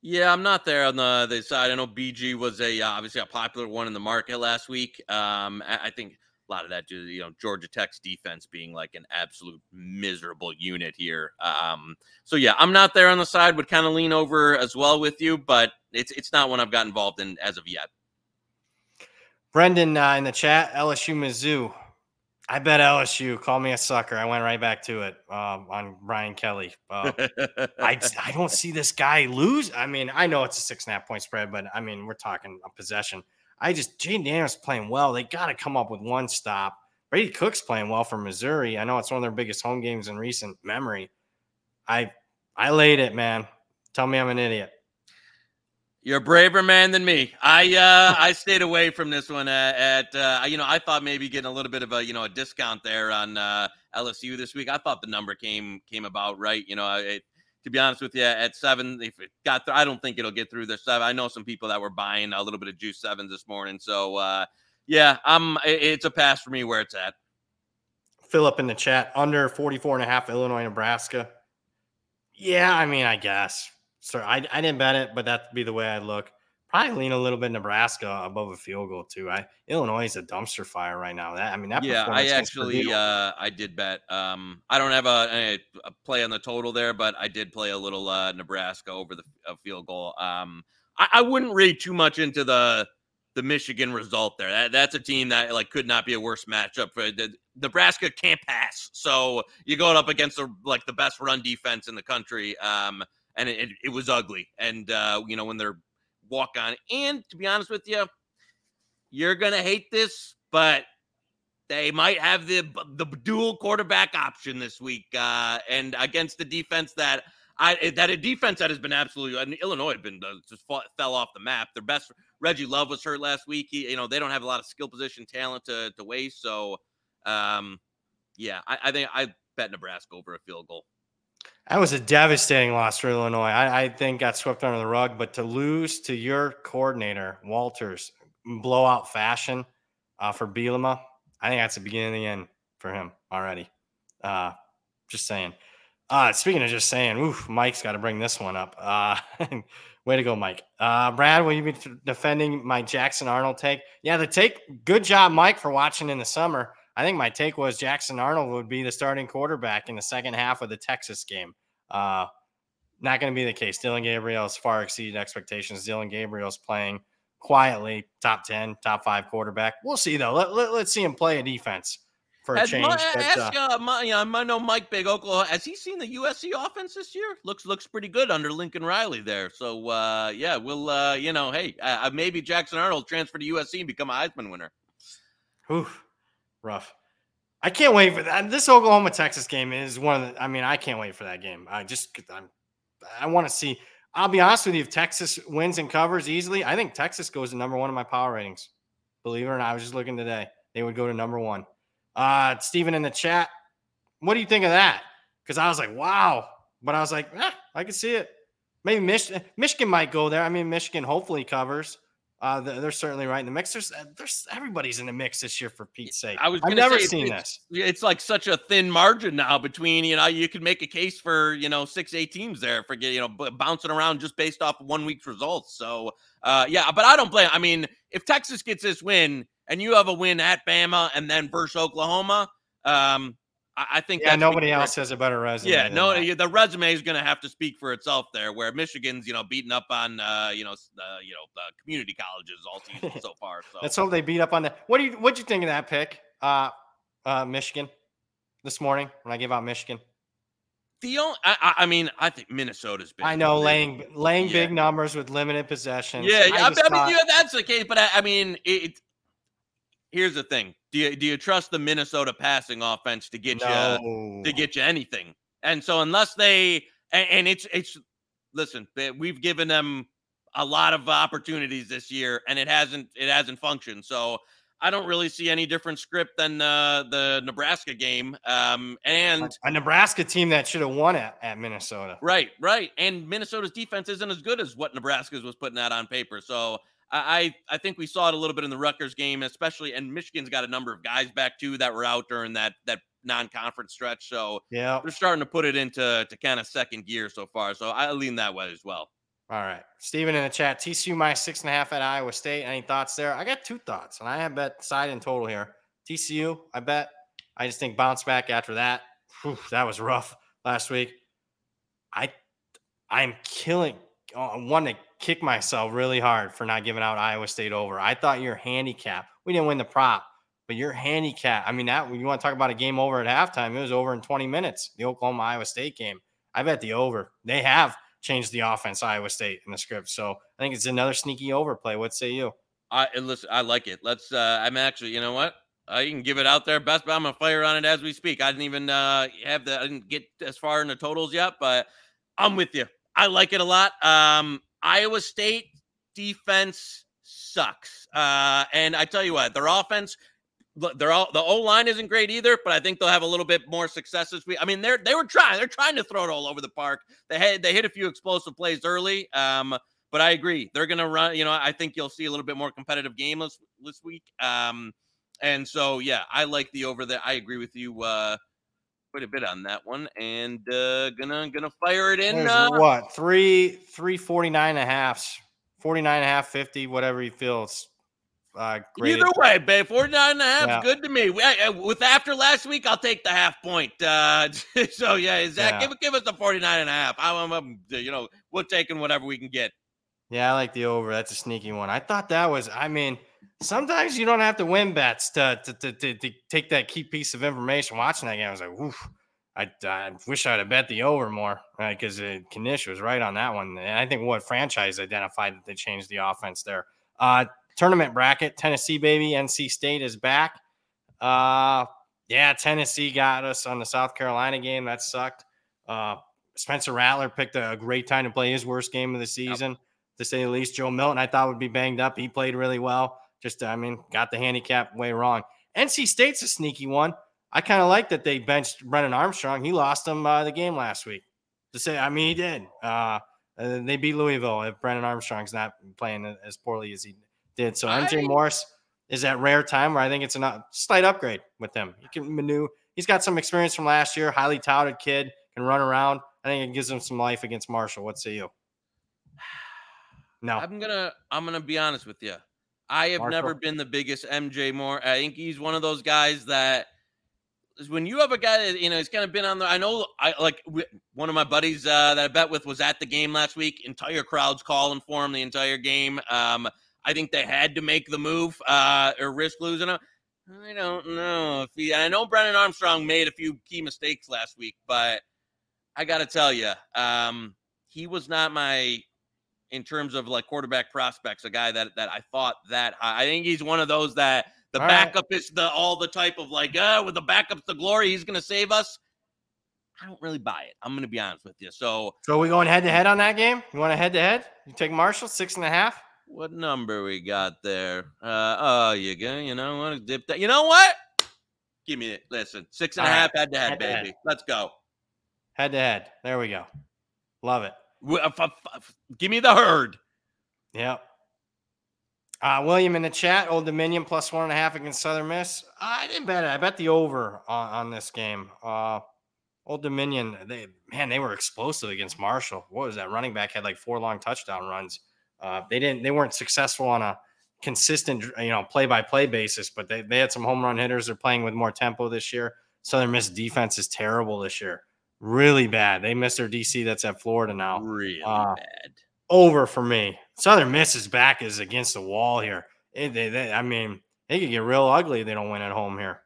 Yeah, I'm not there on the, the side. I know BG was a uh, obviously a popular one in the market last week. Um, I think a lot of that you know Georgia Tech's defense being like an absolute miserable unit here. Um, so yeah, I'm not there on the side. Would kind of lean over as well with you, but it's it's not one I've got involved in as of yet. Brendan uh, in the chat, LSU Mizzou. I bet LSU. Call me a sucker. I went right back to it um, on Brian Kelly. Uh, I I don't see this guy lose. I mean, I know it's a six and a half point spread, but I mean, we're talking a possession. I just Jayden Daniels playing well. They got to come up with one stop. Brady Cook's playing well for Missouri. I know it's one of their biggest home games in recent memory. I I laid it, man. Tell me I'm an idiot. You're a braver man than me. I uh, I stayed away from this one at, at uh, you know I thought maybe getting a little bit of a you know a discount there on uh, LSU this week. I thought the number came came about right. You know, it, to be honest with you, at seven, if it got, th- I don't think it'll get through the seven. I know some people that were buying a little bit of juice sevens this morning. So uh, yeah, I'm. It's a pass for me where it's at. Philip in the chat under 44 and a half Illinois Nebraska. Yeah, I mean, I guess. So I, I didn't bet it, but that'd be the way I look. Probably lean a little bit Nebraska above a field goal too. I Illinois is a dumpster fire right now. That I mean that. Yeah, I actually uh, I did bet. Um, I don't have a, a, a, play on the total there, but I did play a little uh, Nebraska over the field goal. Um, I, I wouldn't read too much into the the Michigan result there. That, that's a team that like could not be a worse matchup for the, Nebraska can't pass. So you're going up against the, like the best run defense in the country. Um, and it, it was ugly. And uh, you know when they're walk on, and to be honest with you, you're gonna hate this, but they might have the the dual quarterback option this week, uh, and against the defense that I eh, that a defense that has been absolutely and Illinois had been uh, just fought, fell off the map. Their best Reggie Love was hurt last week. He, you know, they don't have a lot of skill position talent to to waste. So, um, yeah, I, I think I bet Nebraska over a field goal. That was a devastating loss for Illinois. I, I, think got swept under the rug, but to lose to your coordinator, Walters, blowout fashion uh, for Bielema, I think that's the beginning of the end for him already. Uh, just saying. Uh, speaking of just saying, oof, Mike's got to bring this one up. Uh, way to go, Mike. Uh, Brad, will you be defending my Jackson Arnold take? Yeah, the take. Good job, Mike, for watching in the summer. I think my take was Jackson Arnold would be the starting quarterback in the second half of the Texas game. Uh, not going to be the case. Dillon Gabriel has far exceeded expectations. Dillon Gabriel's playing quietly, top 10, top five quarterback. We'll see, though. Let, let, us see him play a defense for a has change. but, ask, uh, uh, my, I know Mike Big Oklahoma. Has he seen the USC offense this year? Looks looks pretty good under Lincoln Riley there. So, uh, yeah, we'll, uh, you know, hey, uh, maybe Jackson Arnold transfer to USC and become a Heisman winner. Whew rough. I can't wait for that. This Oklahoma Texas game is one of the. I mean, I can't wait for that game. I just I'm, I want to see. I'll be honest with you. If Texas wins and covers easily, I think Texas goes to number one in my power ratings. Believe it or not, I was just looking today. They would go to number one. Uh, Stephen in the chat, what do you think of that? Because I was like, wow, but I was like, eh, I can see it. Maybe Mich- Michigan might go there. I mean, Michigan hopefully covers. Uh, they're certainly right in the mix. There's, uh, there's everybody's in the mix this year for Pete's sake. I was I've never say, seen it's, this. It's like such a thin margin now between you know you could make a case for you know six eight teams there for you know bouncing around just based off one week's results. So uh, yeah, but I don't blame. I mean, if Texas gets this win and you have a win at Bama and then versus Oklahoma, um, I, think yeah, nobody else has a better resume. Yeah, no, that. the resume is going to have to speak for itself there. Where Michigan's, you know, beating up on, uh, you know, uh, you know, uh, community colleges all season so far. So let's hope they beat up on that. What do you what do you think of that pick, uh, uh, Michigan, this morning when I gave out Michigan? The only, I, I mean, I think Minnesota's been. I know laying laying yeah. big numbers with limited possessions. Yeah, I, I, I mean, thought, yeah, that's the case. But I, I mean, it, here's the thing: do you do you trust the Minnesota passing offense to get no. you to get you anything? And so unless they and, and it's it's listen, we've given them a lot of opportunities this year, and it hasn't it hasn't functioned. So I don't really see any different script than uh, the Nebraska game. Um, and a Nebraska team that should have won at, at Minnesota. Right, right. And Minnesota's defense isn't as good as what Nebraska's was putting out on paper. So I I think we saw it a little bit in the Rutgers game, especially, and Michigan's got a number of guys back too that were out during that that non-conference stretch. So yeah, they're starting to put it into to kind of second gear so far. So I lean that way as well. All right, Steven in the chat, TCU minus six and a half at Iowa State. Any thoughts there? I got two thoughts, and I have bet side in total here. TCU, I bet. I just think bounce back after that. Whew, that was rough last week. I I'm killing. I want to kick myself really hard for not giving out Iowa State over. I thought your handicap, we didn't win the prop, But your handicap, I mean, that you want to talk about a game over at halftime, it was over in 20 minutes, the Oklahoma Iowa State game. I bet the over. They have changed the offense, Iowa State, in the script. So I think it's another sneaky overplay. What say you? I listen, I like it. Let's uh I'm actually, you know what? Uh, you can give it out there. Best, but I'm gonna fire on it as we speak. I didn't even uh have the I didn't get as far in the totals yet, but I'm with you. I like it a lot. Um Iowa State defense sucks. Uh and I tell you what, their offense they're all the O line isn't great either, but I think they'll have a little bit more success this week. I mean, they're they were trying, they're trying to throw it all over the park. They had they hit a few explosive plays early. Um, but I agree, they're gonna run. You know, I think you'll see a little bit more competitive game this, this week. Um, and so yeah, I like the over there. I agree with you uh quite a bit on that one, and uh gonna gonna fire it in. Uh, what three three forty nine and a half, 49 and a half, 50, whatever you feel. It's uh, Either way, babe, 49 and a half, yeah. good to me. With after last week, I'll take the half point. Uh, so, yeah, Zach, yeah. Give, give us the 49 and a half. I'm, I'm, you know, we're taking whatever we can get. Yeah, I like the over. That's a sneaky one. I thought that was, I mean, sometimes you don't have to win bets to, to, to, to, to take that key piece of information. Watching that game, I was like, oof. I, I wish I'd have bet the over more because right? uh, Knish was right on that one. And I think what franchise identified that they changed the offense there. Uh, tournament bracket. Tennessee, baby. NC State is back. Uh, yeah, Tennessee got us on the South Carolina game. That sucked. Uh, Spencer Rattler picked a great time to play his worst game of the season, yep. to say the least. Joe Milton, I thought would be banged up. He played really well. Just, I mean, got the handicap way wrong. NC State's a sneaky one. I kind of like that they benched Brennan Armstrong. He lost them uh, the game last week. To say, I mean, he did. Uh, they beat Louisville if Brennan Armstrong's not playing as poorly as he did. So MJ I, Morris is that rare time where I think it's a slight upgrade with him. He can maneuver. He's got some experience from last year. Highly touted kid, can run around. I think it gives him some life against Marshall. What say you? No, I'm gonna I'm gonna be honest with you. I have Marshall. never been the biggest MJ Moore. I think he's one of those guys that when you have a guy that you know he's kind of been on the. I know I like one of my buddies uh, that I bet with was at the game last week. Entire crowds calling for him the entire game. Um, I think they had to make the move uh, or risk losing him. I don't know if he. I know Brennan Armstrong made a few key mistakes last week, but I got to tell you, um, he was not my in terms of like quarterback prospects, a guy that that I thought that high. I think he's one of those that the all backup right. is the all the type of like, uh, with the backup's the glory, he's gonna save us. I don't really buy it. I'm gonna be honest with you. So, so are we going head to head on that game? You want to head to head? You take Marshall six and a half. What number we got there? Uh, oh, you go. You know what? Dip that. You know what? Give me it. Listen, six and All a half right. head to head, baby. Head. Let's go. Head to head. There we go. Love it. Give me the herd. Yep. Uh, William in the chat, Old Dominion plus one and a half against Southern Miss. I didn't bet it. I bet the over on, on this game. Uh, Old Dominion, they man, they were explosive against Marshall. What was that? Running back had like four long touchdown runs. Uh, they didn't. They weren't successful on a consistent, you know, play by play basis, but they, they had some home run hitters. They're playing with more tempo this year. Southern Miss defense is terrible this year. Really bad. They missed their DC that's at Florida now. Really uh, bad. Over for me. Southern Miss's back is against the wall here. It, they, they, I mean, they could get real ugly if they don't win at home here.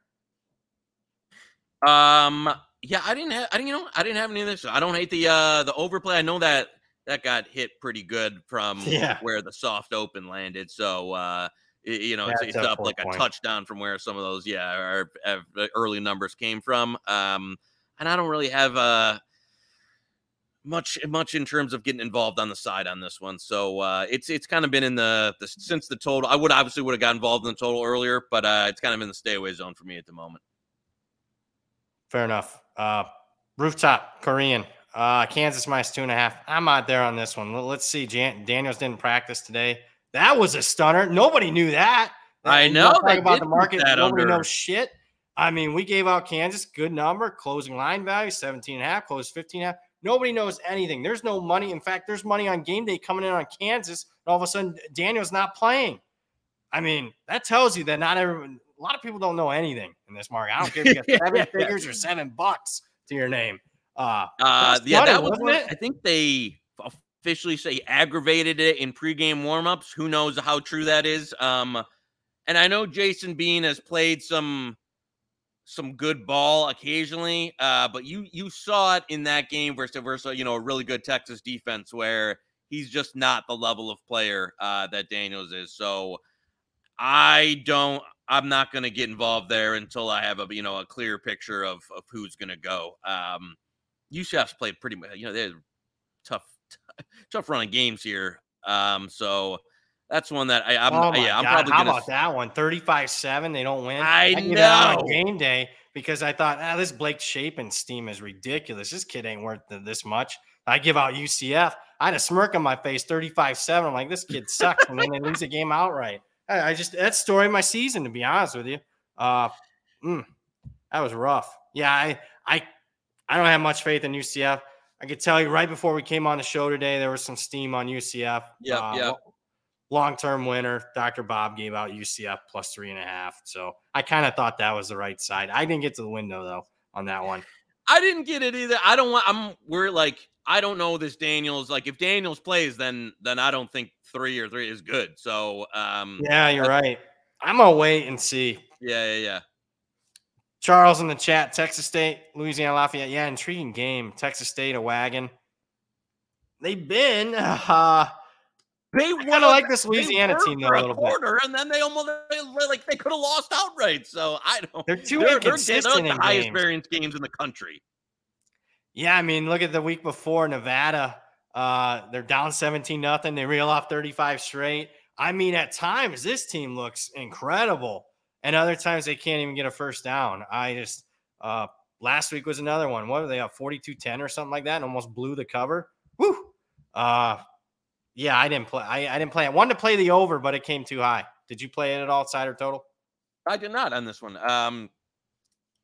Um. Yeah, I didn't have. I didn't. You know, I didn't have any of this. I don't hate the uh the overplay. I know that that got hit pretty good from yeah. where the soft open landed. So uh, you know, it's, it's up like point. a touchdown from where some of those, yeah, are, are early numbers came from. Um, and I don't really have uh, much much in terms of getting involved on the side on this one. So uh, it's it's kind of been in the, the since the total. I would obviously would have got involved in the total earlier, but uh, it's kind of in the stay away zone for me at the moment. Fair enough. Uh, rooftop Korean uh, Kansas minus two and a half. I'm out there on this one. Let's see. Jan- Daniels didn't practice today. That was a stunner. Nobody knew that. I know. Talk about the market. Nobody under. knows shit. I mean, we gave out Kansas good number, closing line value 17 and a half, closed 15 and a half. Nobody knows anything. There's no money. In fact, there's money on game day coming in on Kansas. And all of a sudden, Daniel's not playing. I mean, that tells you that not everyone, a lot of people don't know anything in this market. I don't care if you got seven figures or seven bucks to your name. Uh, uh yeah, that was it. I think they officially say aggravated it in pregame warmups. Who knows how true that is? Um, and I know Jason Bean has played some some good ball occasionally, uh, but you you saw it in that game versus versus you know a really good Texas defense where he's just not the level of player uh, that Daniels is. So I don't. I'm not going to get involved there until I have a you know a clear picture of of who's going to go. Um, UCF's played pretty much. You know they're tough tough running games here. Um, so that's one that I, I'm, oh yeah, I'm God. probably How gonna, about that one? 35-7, they don't win. I on know. game day because I thought, ah, this Blake Shapen steam is ridiculous. This kid ain't worth this much. I give out UCF. I had a smirk on my face, 35-7. I'm like, this kid sucks. and then they lose the game outright. I, I just that's story of my season, to be honest with you. Uh mm, that was rough. Yeah, I I I don't have much faith in UCF. I could tell you right before we came on the show today, there was some steam on UCF. Yeah, Uh, yep. Long term winner. Dr. Bob gave out UCF plus three and a half. So I kind of thought that was the right side. I didn't get to the window though on that one. I didn't get it either. I don't want. I'm. We're like. I don't know this Daniels. Like if Daniels plays, then then I don't think three or three is good. So um. Yeah, you're right. I'm gonna wait and see. Yeah, yeah, yeah. Charles in the chat, Texas State, Louisiana Lafayette. Yeah, intriguing game. Texas State, a wagon. They've been uh, They kind of like this Louisiana team though a little bit. quarter, and then they almost they, like they could have lost outright. So I don't. They're too they're, they're, inconsistent they're in the highest games. variance games in the country. Yeah, I mean, look at the week before Nevada. Uh, they're down 17 nothing. They reel off 35 straight. I mean, at times this team looks incredible, and other times they can't even get a first down. I just uh last week was another one. What were they up 42-10 or something like that, and almost blew the cover. Woo! Uh yeah, I didn't play. I, I didn't play. I wanted to play the over, but it came too high. Did you play it at all, side or total? I did not on this one. Um,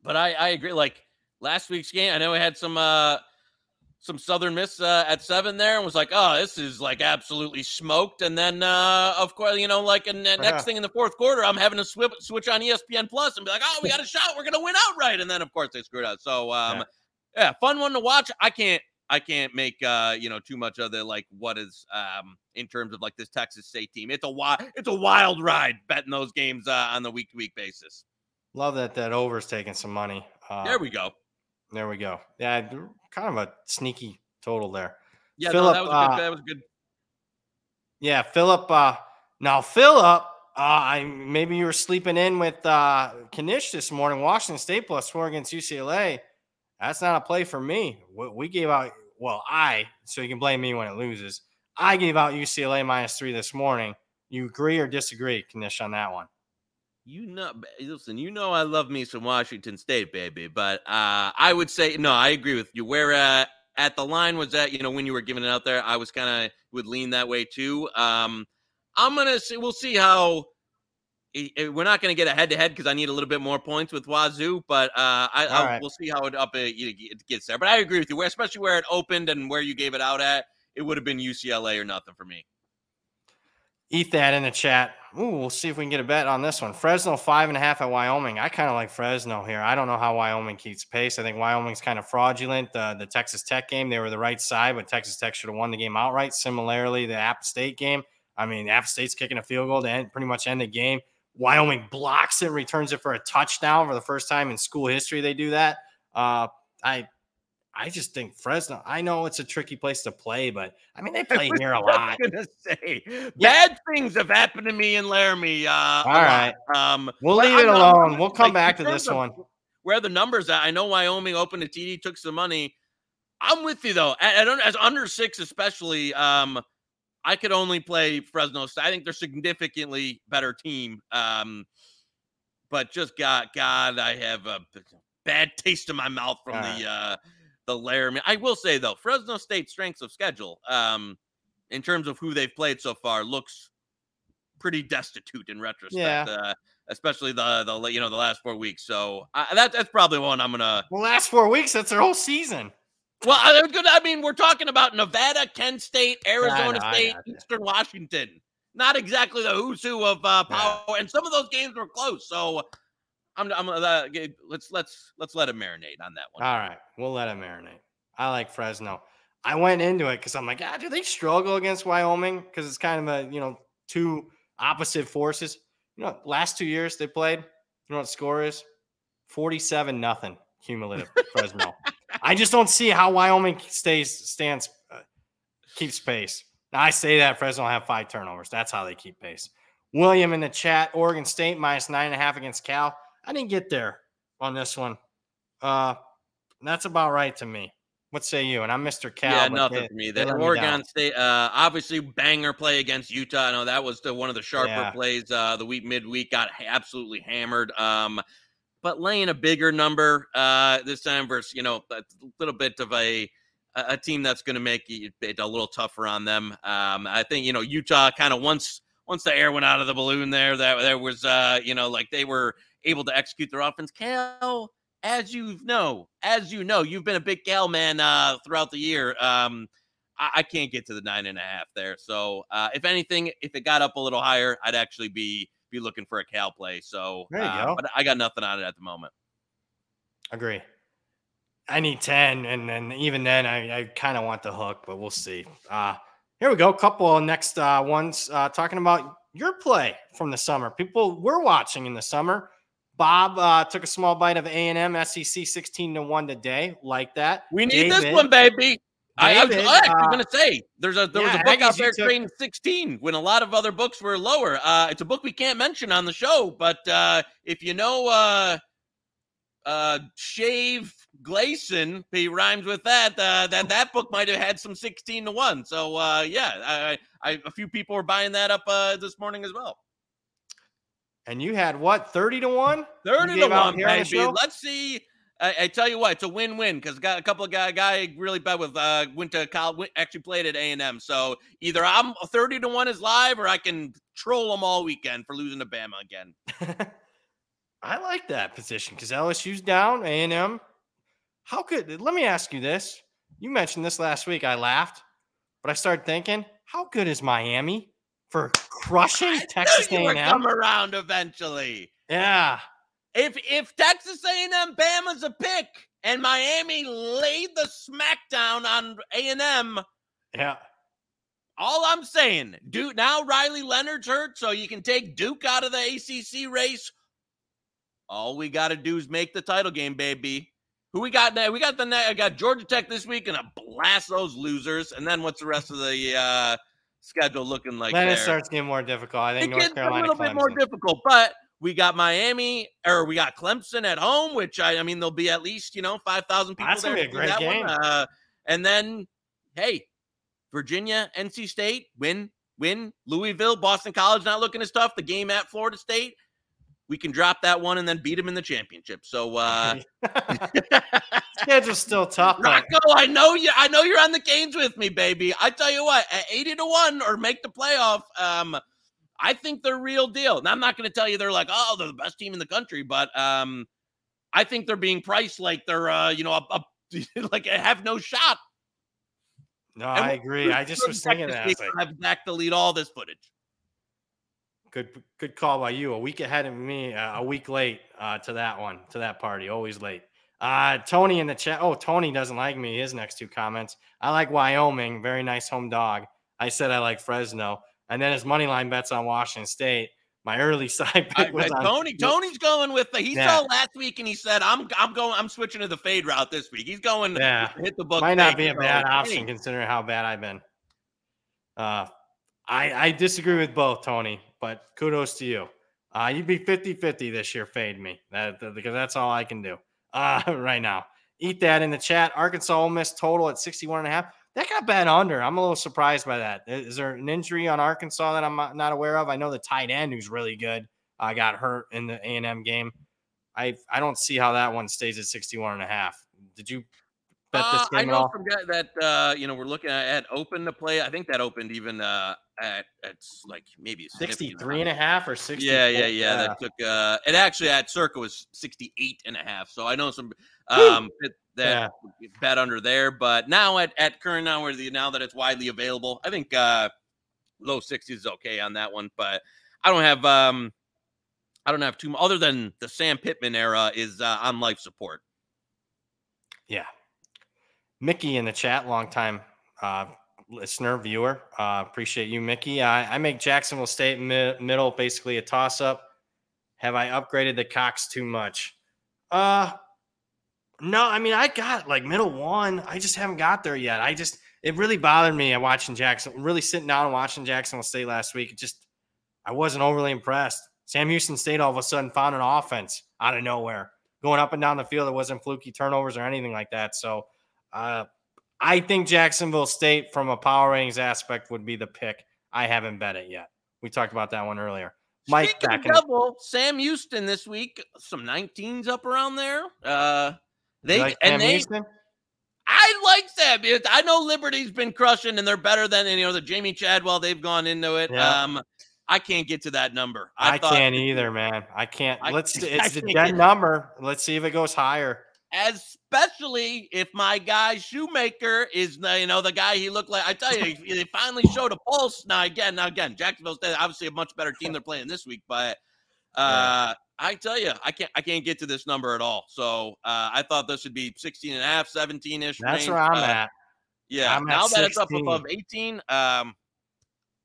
but I I agree. Like last week's game, I know we had some uh some Southern Miss uh, at seven there, and was like, oh, this is like absolutely smoked. And then uh of course, you know, like and Yeah. next thing in the fourth quarter, I'm having to swip, switch on ESPN Plus and be like, oh, we got a shot, we're gonna win outright. And then of course they screwed out. So um, yeah, fun one to watch. I can't. I can't make uh, you know too much of the like what is um in terms of like this Texas State team. It's a wild it's a wild ride betting those games uh, on the week to week basis. Love that that over's taking some money. Uh, There we go. There we go. Yeah, kind of a sneaky total there. Yeah, Phillip, no, that was a uh, good. That was good. Yeah, Philip. Uh, now, Philip, uh, I maybe you were sleeping in with uh, Knish this morning. Washington State plus four against UCLA. That's not a play for me. We, gave out. Well, I so you can blame me when it loses. I gave out UCLA minus three this morning. You agree or disagree, Knish, on that one? You know, listen. You know, I love me some Washington State, baby. But uh, I would say no. I agree with you. Where uh, at the line was that you know when you were giving it out there, I was kind of would lean that way too. Um, I'm gonna see. We'll see how. I- i- We're not going to get a head to head because I need a little bit more points with Wazoo, but uh, I, I'll, right. we'll see how it up it, it gets there. But I agree with you, especially where it opened and where you gave it out at, it would have been UCLA or nothing for me. Eat that in the chat. Ooh, we'll see if we can get a bet on this one. Fresno five and a half at Wyoming. I kind of like Fresno here. I don't know how Wyoming keeps pace. I think Wyoming's kind of fraudulent. Uh, the Texas Tech game, they were the right side, but Texas Tech should have won the game outright. Similarly, the App State game. I mean, App State's kicking a field goal to end, pretty much end the game. Wyoming blocks it, returns it for a touchdown for the first time in school history. They do that. Uh, I, I just think Fresno. I know it's a tricky place to play, but I mean they play here a lot. I gonna say bad things have happened to me in Laramie. Uh, All right. Um, We'll leave it alone. We'll come like, back to this one. Where the numbers at? I know Wyoming opened a TD, took some money. I'm with you though. At, at un- as under six, especially, um, I could only play Fresno. State. I think they're significantly better team. Um, but just God, God, I have a bad taste in my mouth from All the uh, the Laramie. I will say though, Fresno State strengths of schedule, um, in terms of who they've played so far, looks pretty destitute in retrospect. Yeah. Uh, especially the the you know the last four weeks. So I, that that's probably one I'm gonna. Well, last four weeks, that's their whole season. Well, I, was gonna- I mean, we're talking about Nevada, Kent State, Arizona know, State. Eastern Washington. Not exactly the who's who of uh, power, and some of those games were close. So I'm, I'm uh, let's let's let's let it marinate on that one. All right, we'll let it marinate. I like Fresno. I went into it because I'm like, ah, do they struggle against Wyoming? Because it's kind of a you know two opposite forces. You know, last two years they played. You know what the score is? Forty-seven nothing cumulative. Fresno. I just don't see how Wyoming stays stands uh, keeps pace. Now, I say that Fresno will have five turnovers. That's how they keep pace. William in the chat, Oregon State minus nine and a half against Cal. I didn't get there on this one. Uh, that's about right to me. What say you? And I'm Mr. Cal. Yeah, nothing they, for me. The Oregon me State, uh, obviously banger play against Utah. I know that was the one of the sharper yeah. plays. Uh, the week midweek got absolutely hammered. Um, but laying a bigger number uh, this time versus you know a little bit of a a team that's going to make it a little tougher on them. Um, I think you know Utah kind of once once the air went out of the balloon there, that there was uh, you know like they were able to execute their offense. Cal as you know, as you know, you've been a big Cal man uh, throughout the year. Um, I, I, can't get to the nine and a half there. So, uh, if anything, if it got up a little higher, I'd actually be be looking for a Cal play. So, there you uh, go. But I got nothing on it at the moment. Agree. I need ten, and then even then, I, I kind of want the hook, but we'll see. Uh, here we go. Couple next uh, ones uh, talking about your play from the summer. People we're watching in the summer. Bob uh, took a small bite of A and M SEC sixteen to one today, like that. We need David, this one, baby. David, I, was, was going to say there's a there yeah, was a book out there trading 16 when a lot of other books were lower. Uh, it's a book we can't mention on the show, but uh, if you know uh, uh, Shave Gleason, he rhymes with that. Uh, that that book might have had some 16 to one. So uh, yeah, I, I, a few people were buying that up uh, this morning as well. And you had what, 30 to 1? 30 to 1, baby. Let's see. I, I, tell you what, it's a win-win because got a couple of guy guy really bad with uh went to college, actually played at A and M. So either I'm 30 to one is live, or I can troll them all weekend for losing to Bama again. I like that position because LSU's down, A and M. How could? Let me ask you this. You mentioned this last week. I laughed, but I started thinking, how good is Miami? for crushing Texas A&M. Come around eventually. Yeah. If if Texas A&M Bama's a pick and Miami laid the smackdown on A&M, yeah. All I'm saying, Duke now Riley Leonard's hurt, so you can take Duke out of the ACC race. All we got to do is make the title game, baby. Who we got now? We got the I got Georgia Tech this week and a blast those losers. And then what's the rest of the uh schedule looking like then there. it starts getting more difficult. I think it North Carolina a little Clemson. bit more difficult, but we got Miami or we got Clemson at home, which I, I mean there'll be at least you know five thousand people. That's there gonna be a great game. Uh, and then hey, Virginia, NC State win, win. Louisville, Boston College not looking as tough. The game at Florida State we can drop that one and then beat them in the championship. So uh schedule's still tough. Rocco, I know you I know you're on the games with me, baby. I tell you what, at 80 to 1 or make the playoff, um, I think they're real deal. And I'm not gonna tell you they're like, oh, they're the best team in the country, but um I think they're being priced like they're uh, you know, a, a like have no shot. No, and I agree. I just was thinking that. I have Zach delete all this footage. Good, good call by you. A week ahead of me, uh, a week late uh, to that one, to that party. Always late. Uh, Tony in the chat. Oh, Tony doesn't like me. His next two comments. I like Wyoming. Very nice home dog. I said I like Fresno, and then his money line bets on Washington State. My early side pick was I, Tony. On, Tony's going with the. He yeah. saw last week and he said, "I'm I'm going. I'm switching to the fade route this week." He's going. Yeah, hit the book. Might not be a bad option considering how bad I've been. Uh, I I disagree with both, Tony but kudos to you. Uh, you'd be 50 50 this year, fade me, that, because that's all I can do uh, right now. Eat that in the chat. Arkansas Ole Miss total at 61 and a half. That got bad under. I'm a little surprised by that. Is there an injury on Arkansas that I'm not aware of? I know the tight end who's really good uh, got hurt in the A&M game. I I don't see how that one stays at 61 and a half. Did you bet this game uh, I know from that that uh, you know we're looking at, at open to play. I think that opened even uh, at it's like maybe 63 and a half or 60 yeah yeah yeah that took uh it actually at circa was 68 and a half so i know some um that yeah. bet under there but now at at current the now that it's widely available i think uh low 60s is okay on that one but i don't have um i don't have too other than the sam pittman era is uh, on life support yeah mickey in the chat long time uh listener, viewer. Uh, appreciate you, Mickey. I, I make Jacksonville State mi- middle basically a toss up. Have I upgraded the Cox too much? Uh, no. I mean, I got like middle one. I just haven't got there yet. I just it really bothered me watching Jackson. Really sitting down and watching Jacksonville State last week. It just I wasn't overly impressed. Sam Houston State all of a sudden found an offense out of nowhere, going up and down the field. It wasn't fluky turnovers or anything like that. So, uh, I think Jacksonville State, from a power ratings aspect, would be the pick. I haven't bet it yet. We talked about that one earlier. Mike Speaking back double, Sam Houston this week, some 19s up around there. Uh, they like and they. Houston? I like Sam. I know Liberty's been crushing, and they're better than you know the Jamey Chadwell. They've gone into it. Yeah. Um, I can't get to that number. I, I can't either, man. I can't. I, Let's. It's a dead number. Let's see if it goes higher. Especially if my guy Shoemaker is, you know, the guy he looked like. I tell you, they finally showed a pulse. Now again, now again, Jacksonville's obviously a much better team they're playing this week, but uh, I tell you, I can't, I can't get to this number at all. So uh, I thought this would be 16 and a half, 17 ish. That's range. where I'm uh, at. Yeah. I'm now that 16. it's up above 18, um,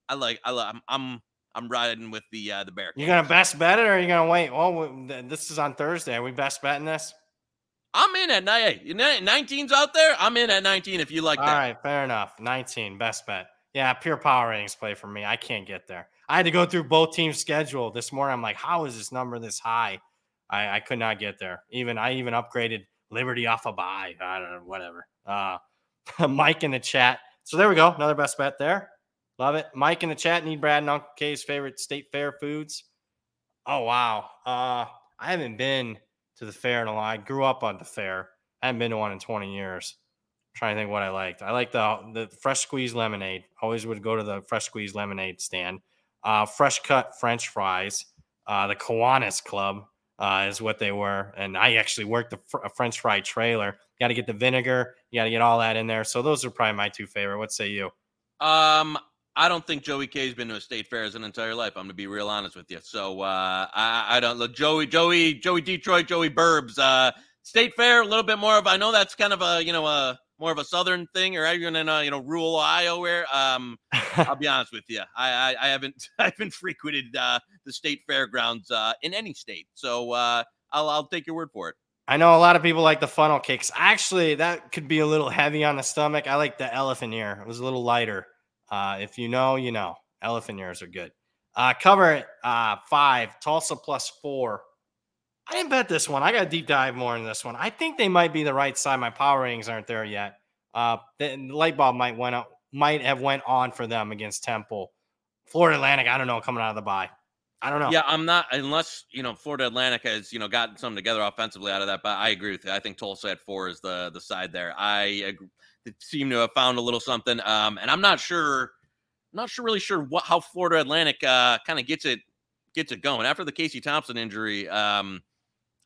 I like, I like, I'm, I'm I'm riding with the uh, the bear. You're gonna best bet it, or are you gonna wait? Well, this is on Thursday. Are we best betting this? I'm in at nineteen. 19's out there. I'm in at 19 if you like All that. All right, fair enough. 19, best bet. Yeah, pure power ratings play for me. I can't get there. I had to go through both teams' schedule this morning. I'm like, how is this number this high? I, I could not get there. Even I even upgraded Liberty off a buy. I don't know, whatever. Uh, Mike in the chat. So there we go. Another best bet there. Love it. Mike in the chat, need Brad and Uncle K's favorite state fair foods. Oh wow. Uh I haven't been to the fair in a while. I grew up on the fair. I haven't been to one in 20 years. I'm trying to think what I liked. I like the the fresh squeezed lemonade. Always would go to the fresh squeezed lemonade stand. Uh, fresh cut French fries. Uh, the Kiwanis Club uh, is what they were, and I actually worked the fr- French fry trailer. Got to get the vinegar. You got to get all that in there. So those are probably my two favorite. What say you? Um, I don't think Joey K's been to a state fair his entire life. I'm gonna be real honest with you. So uh, I, I don't look Joey, Joey, Joey Detroit, Joey Burbs. Uh, state fair, a little bit more of. I know that's kind of a you know a more of a southern thing, or even in a, you know rural. Where um, I'll be honest with you, I I, I haven't I haven't frequented uh, the state fairgrounds uh, in any state. So uh, I'll I'll take your word for it. I know a lot of people like the funnel cakes. Actually, that could be a little heavy on the stomach. I like the elephant ear. It was a little lighter. Uh, if you know, you know. Elephant ears are good. Uh, cover it uh, five, Tulsa plus four. I didn't bet this one. I got to deep dive more in this one. I think they might be the right side. My power ratings aren't there yet. Uh, the, light bulb might went up, might have went on for them against Temple. Florida Atlantic, I don't know, coming out of the bye. I don't know. Yeah, I'm not unless you know Florida Atlantic has you know gotten something together offensively out of that. But I agree with you. I think Tulsa at four is the the side there. I seem to have found a little something. Um, and I'm not sure, not sure, really sure what how Florida Atlantic uh, kind of gets it gets it going after the Casey Thompson injury. Um,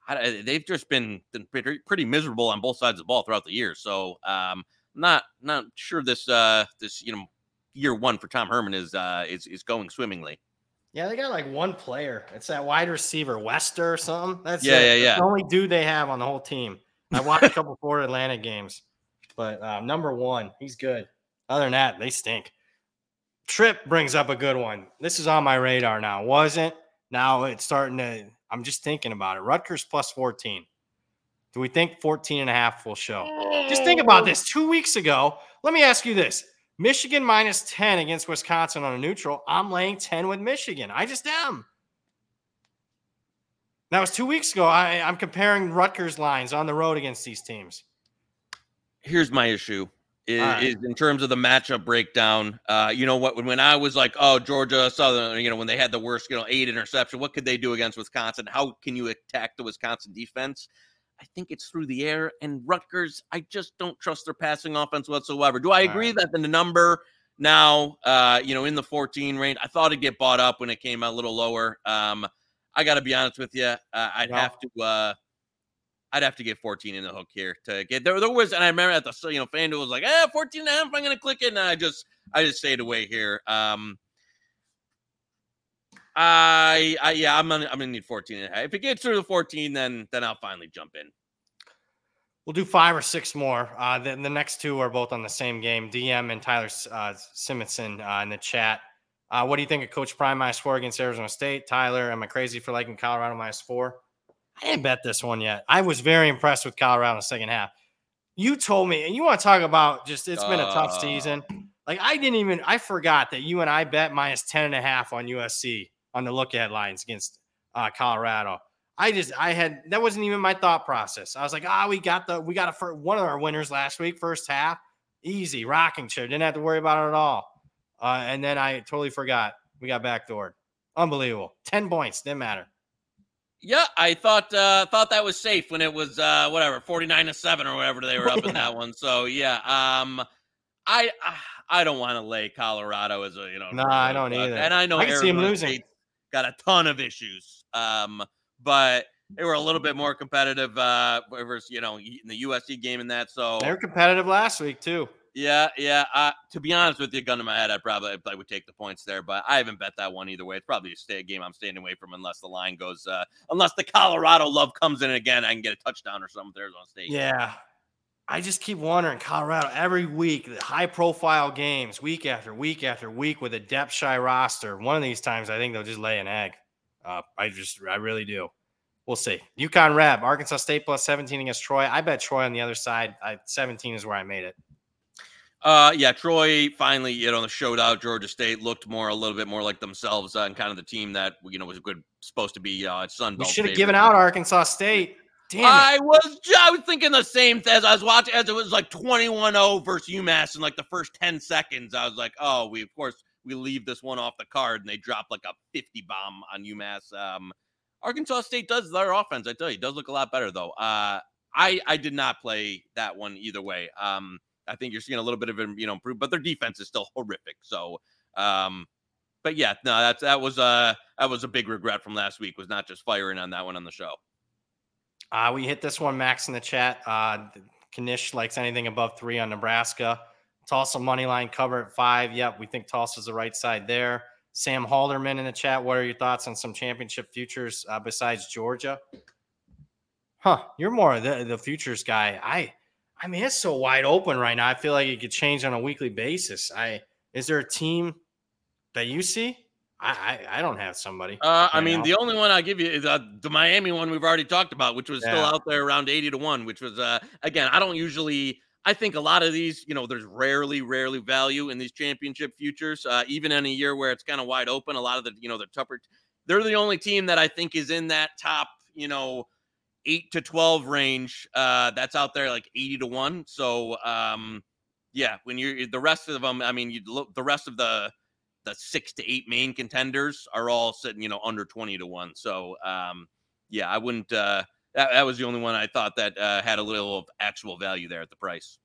I, they've just been, been pretty, pretty, miserable on both sides of the ball throughout the year. So um, not not sure this uh, this you know year one for Tom Herman is uh, is is going swimmingly. Yeah, they got like one player. It's that wide receiver, Wester or something. That's yeah, it. yeah, yeah. That's the only dude they have on the whole team. I watched a couple Florida Atlantic games. But uh, number one, he's good. Other than that, they stink. Trip brings up a good one. This is on my radar now. Wasn't now it's starting to. I'm just thinking about it. Rutgers plus 14. Do we think 14 and a half will show? Just think about this. Two weeks ago, let me ask you this Michigan minus 10 against Wisconsin on a neutral. I'm laying 10 with Michigan. I just am. That was two weeks ago. I, I'm comparing Rutgers lines on the road against these teams here's my issue is, right. is, in terms of the matchup breakdown. Uh, you know what? When, when I was like, oh, Georgia Southern, you know, when they had the worst, you know, eight interception, what could they do against Wisconsin? How can you attack the Wisconsin defense? I think it's through the air. And Rutgers, I just don't trust their passing offense whatsoever. Do I agree right. that the number now, uh, you know, in the 14 range, I thought it'd get bought up when it came a little lower. Um, I got to be honest with you. Uh, I'd have to. Uh, I'd have to get 14 in the hook here to get there. There was, and I remember at the you know FanDuel was like, eh, 14 and a half. I'm gonna click it, and I just I just stayed away here. Um, I, I yeah, I'm gonna I'm gonna need 14 and a half. If it gets through the 14, then then I'll finally jump in. We'll do five or six more. Uh, the, the next two are both on the same game. DM and Tyler uh, Simonson uh, in the chat. Uh, what do you think of Coach Prime minus four against Arizona State? Tyler, am I crazy for liking Colorado minus four? I didn't bet this one yet. I was very impressed with Colorado in the second half. You told me, and you want to talk about just it's been a tough Uh. season. Like I didn't even I forgot that you and I bet minus 10 and a half on USC on the look ahead lines against uh, Colorado. I just I had that wasn't even my thought process. I was like, ah, we got the we got a fir- one of our winners last week, first half, easy rocking chair, didn't have to worry about it at all. Uh, and then I totally forgot we got backdoored. Unbelievable, ten points didn't matter. Yeah, I thought uh thought that was safe when it was uh whatever, 49 to 7 or whatever they were up in that one. So, yeah, um I I don't want to lay Colorado as a, you know, No, I don't either. And I know I can see 'em Arizona losing. State's got a ton of issues. Um but they were a little bit more competitive uh versus, you know, in the USC game and that. So, They were competitive last week too. Yeah, yeah. Uh, to be honest with you, gun to my head, I probably I would take the points there, but I haven't bet that one either way. It's probably a stay game I'm staying away from unless the line goes, uh, unless the Colorado love comes in again. I can get a touchdown or something with Arizona State. Yeah. I just keep wondering Colorado every week, the high profile games, week after week after week with a depth shy roster. One of these times, I think they'll just lay an egg. Uh, I just, I really do. We'll see. UConn Reb, Arkansas State plus 17 against Troy. I bet Troy on the other side. I, 17 is where I made it. Uh, yeah. Troy finally, you know, showed out. Georgia State looked more, a little bit more like themselves, uh, and kind of the team that you know was good, supposed to be uh, Sun We should have given out Arkansas State. Damn it. I was I was thinking the same thing as I was watching as it was like 21-0 versus UMass in like the first 10 seconds. I was like, oh, we of course we leave this one off the card and they drop like a 50 bomb on UMass. Um Arkansas State does their offense, I tell you, does look a lot better though. Uh I I did not play that one either way. Um I think you're seeing a little bit of you know, improve, but their defense is still horrific. So um but yeah, no, that's that was uh that was a big regret from last week was not just firing on that one on the show. Uh, we hit this one, Max, in the chat. Uh, Knish likes anything above three on Nebraska. Tulsa money line cover at five. Yep, we think Tulsa's the right side there. Sam Halderman in the chat. What are your thoughts on some championship futures uh, besides Georgia? Huh? You're more the the futures guy. I, I mean, it's so wide open right now. I feel like it could change on a weekly basis. I is there a team that you see? I I, I don't have somebody. Uh, I mean, now. the only one I'll give you is uh, the Miami one we've already talked about, which was still out there around 80 to 1, which was, uh, again, I don't usually, I think a lot of these, you know, there's rarely, rarely value in these championship futures, uh, even in a year where it's kind of wide open. A lot of the, you know, the tougher, they're the only team that I think is in that top, you know, eight to 12 range uh, that's out there like 80 to 1. So, um, yeah, when you're the rest of them, I mean, you look the rest of the, the six to eight main contenders are all sitting, you know, under 20 to one. So, um, yeah, I wouldn't, uh, that, that was the only one I thought that uh, had a little of actual value there at the price.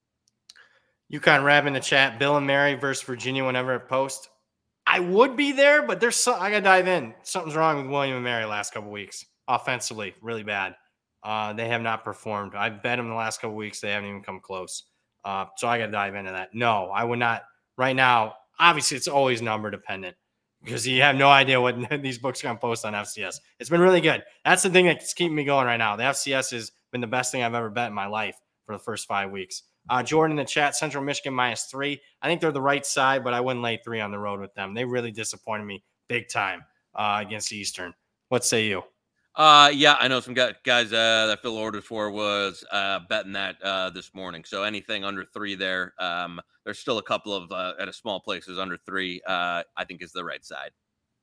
UConn Rab in the chat. Bill and Mary versus Virginia whenever it post. I would be there, but there's I gotta dive in. Something's wrong with William and Mary last couple weeks. Offensively, really bad. Uh, they have not performed. I've bet them the last couple weeks. They haven't even come close. Uh, so I gotta dive into that. No, I would not right now. Obviously, it's always number dependent because you have no idea what these books are gonna post on FCS. It's been really good. That's the thing that's keeping me going right now. The FCS has been the best thing I've ever bet in my life for the first five weeks. Uh, Jordan in the chat, Central Michigan minus three. I think they're the right side, but I wouldn't lay three on the road with them. They really disappointed me big time uh, against Eastern. What say you? Uh, yeah, I know some guys, uh, that Phil ordered for was uh, betting that uh, this morning. So anything under three there, um, there's still a couple of uh, at a small places under three. Uh, I think is the right side.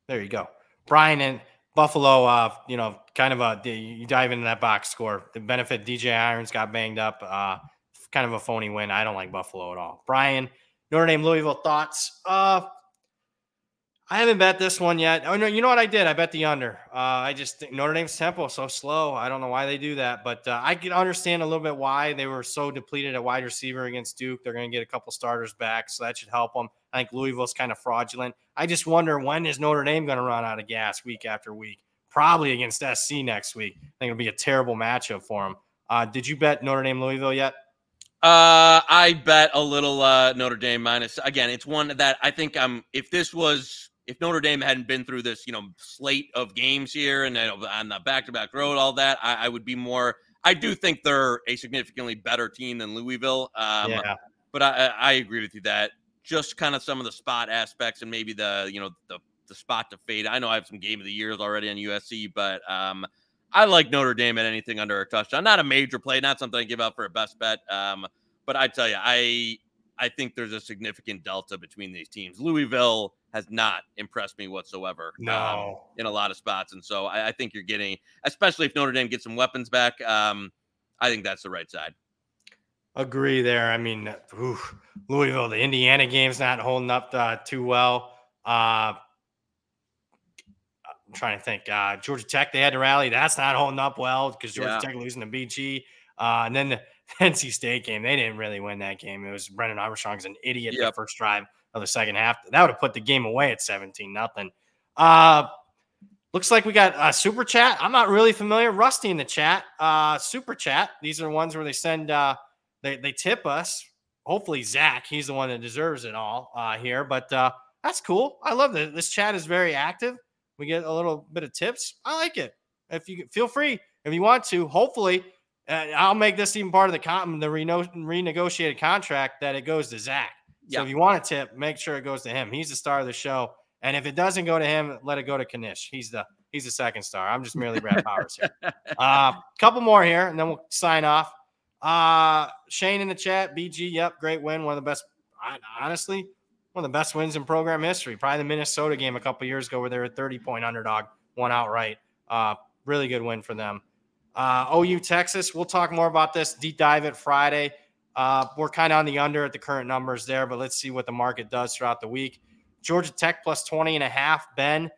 There you go. Brian and Buffalo, uh, you know, kind of a you dive into that box score. The benefit DJ Irons got banged up. Uh, kind of a phony win. I don't like Buffalo at all. Brian, Notre Dame Louisville thoughts. Uh, I haven't bet this one yet. Oh no, you know what I did? I bet the under. Uh, I just think Notre Dame's tempo so slow. I don't know why they do that, but uh, I can understand a little bit why they were so depleted at wide receiver against Duke. They're going to get a couple starters back, so that should help them. I think Louisville's kind of fraudulent. I just wonder when is Notre Dame going to run out of gas week after week? Probably against SC next week. I think it'll be a terrible matchup for them. Uh, did you bet Notre Dame Louisville yet? Uh, I bet a little uh, Notre Dame minus. Again, it's one that I think um if this was if Notre Dame hadn't been through this you know slate of games here and then on the back to back road, all that, I, I would be more. I do think they're a significantly better team than Louisville. Um, yeah. but I, I agree with you that just kind of some of the spot aspects and maybe the you know the the spot to fade. I know I have some game of the years already on USC, but um, I like Notre Dame at anything under a touchdown. Not a major play, not something I give up for a best bet. Um, but I tell you, I I think there's a significant delta between these teams. Louisville has not impressed me whatsoever. No, um, in a lot of spots, and so I, I, think you're getting, especially if Notre Dame gets some weapons back. Um, I think that's the right side. Agree there. I mean, oof, Louisville, the Indiana game's not holding up uh, too well. Uh, I'm trying to think. Uh, Georgia Tech, they had to rally. That's not holding up well because Georgia yeah. Tech losing to BG. Uh, and then the NC State game, they didn't really win that game. It was Brennan Armstrong's an idiot yep. the first drive of the second half. That would have put the game away at 17 nothing. Uh, looks like we got a super chat. I'm not really familiar. Rusty in the chat. Uh, super chat. These are the ones where they send, uh, they, they tip us. Hopefully, Zach, he's the one that deserves it all uh, here. But uh, that's cool. I love this. This chat is very active. We get a little bit of tips. I like it. If you feel free, if you want to, hopefully, uh, I'll make this even part of the con- the reno- renegotiated contract that it goes to Zach. So if you want a tip, make sure it goes to him. He's the star of the show. And if it doesn't go to him, let it go to Knish. He's the he's the second star. I'm just merely Brad Powers here. A uh, couple more here, and then we'll sign off. Uh, Shane in the chat, BG. Yep, great win. One of the best. Honestly, one of the best wins in program history. Probably the Minnesota game a couple years ago where they were a 30 point underdog, one outright. Uh, really good win for them. Uh, OU Texas, we'll talk more about this deep dive at Friday. Uh, we're kind of on the under at the current numbers there, but let's see what the market does throughout the week. Georgia Tech plus 20 and a half. Ben,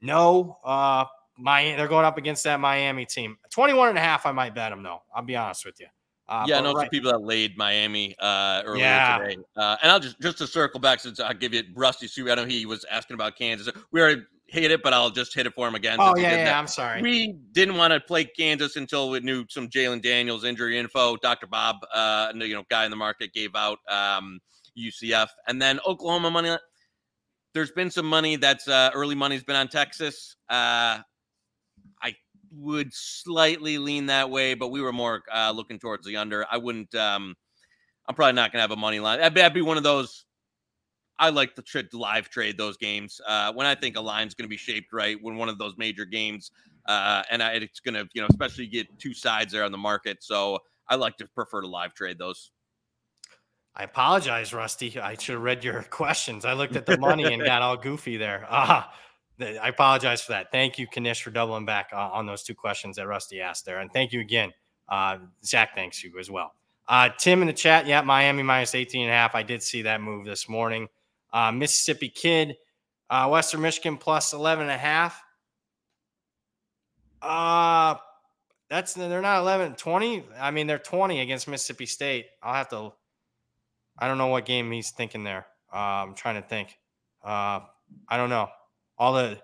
no. Uh, my, they're going up against that Miami team. 21 and a half, I might bet them, though. I'll be honest with you. Uh, yeah, I know right. some people that laid Miami uh, earlier yeah. today. Uh, and I'll just just to circle back since I'll give you Rusty Sue. I know he was asking about Kansas. We already hit it, but I'll just hit it for him again. Oh yeah, yeah. I'm sorry. We didn't want to play Kansas until we knew some Jalon Daniels injury info. Dr. Bob, uh, you know, guy in the market gave out um, UCF, and then Oklahoma money. There's been some money that's uh, early money's been on Texas. Uh, I would slightly lean that way, but we were more uh, looking towards the under. I wouldn't. Um, I'm probably not going to have a money line. That'd that'd be, one of those. I like to live trade those games uh, when I think a line's going to be shaped right. When one of those major games, uh, and I, it's going to, you know, especially get two sides there on the market. So I like to prefer to live trade those. I apologize, Rusty. I should have read your questions. I looked at the money and got all goofy there. Ah, I apologize for that. Thank you, Knish, for doubling back uh, on those two questions that Rusty asked there. And thank you again. Uh, Zach, thanks you as well. Uh, Tim in the chat, yeah, Miami minus 18 and a half. I did see that move this morning. Uh, Mississippi Kid, uh, Western Michigan plus 11 and a half. Uh, that's they're not 11, 20. I mean, they're 20 against Mississippi State. I'll have to, I don't know what game he's thinking there. Uh, I'm trying to think. Uh, I don't know all the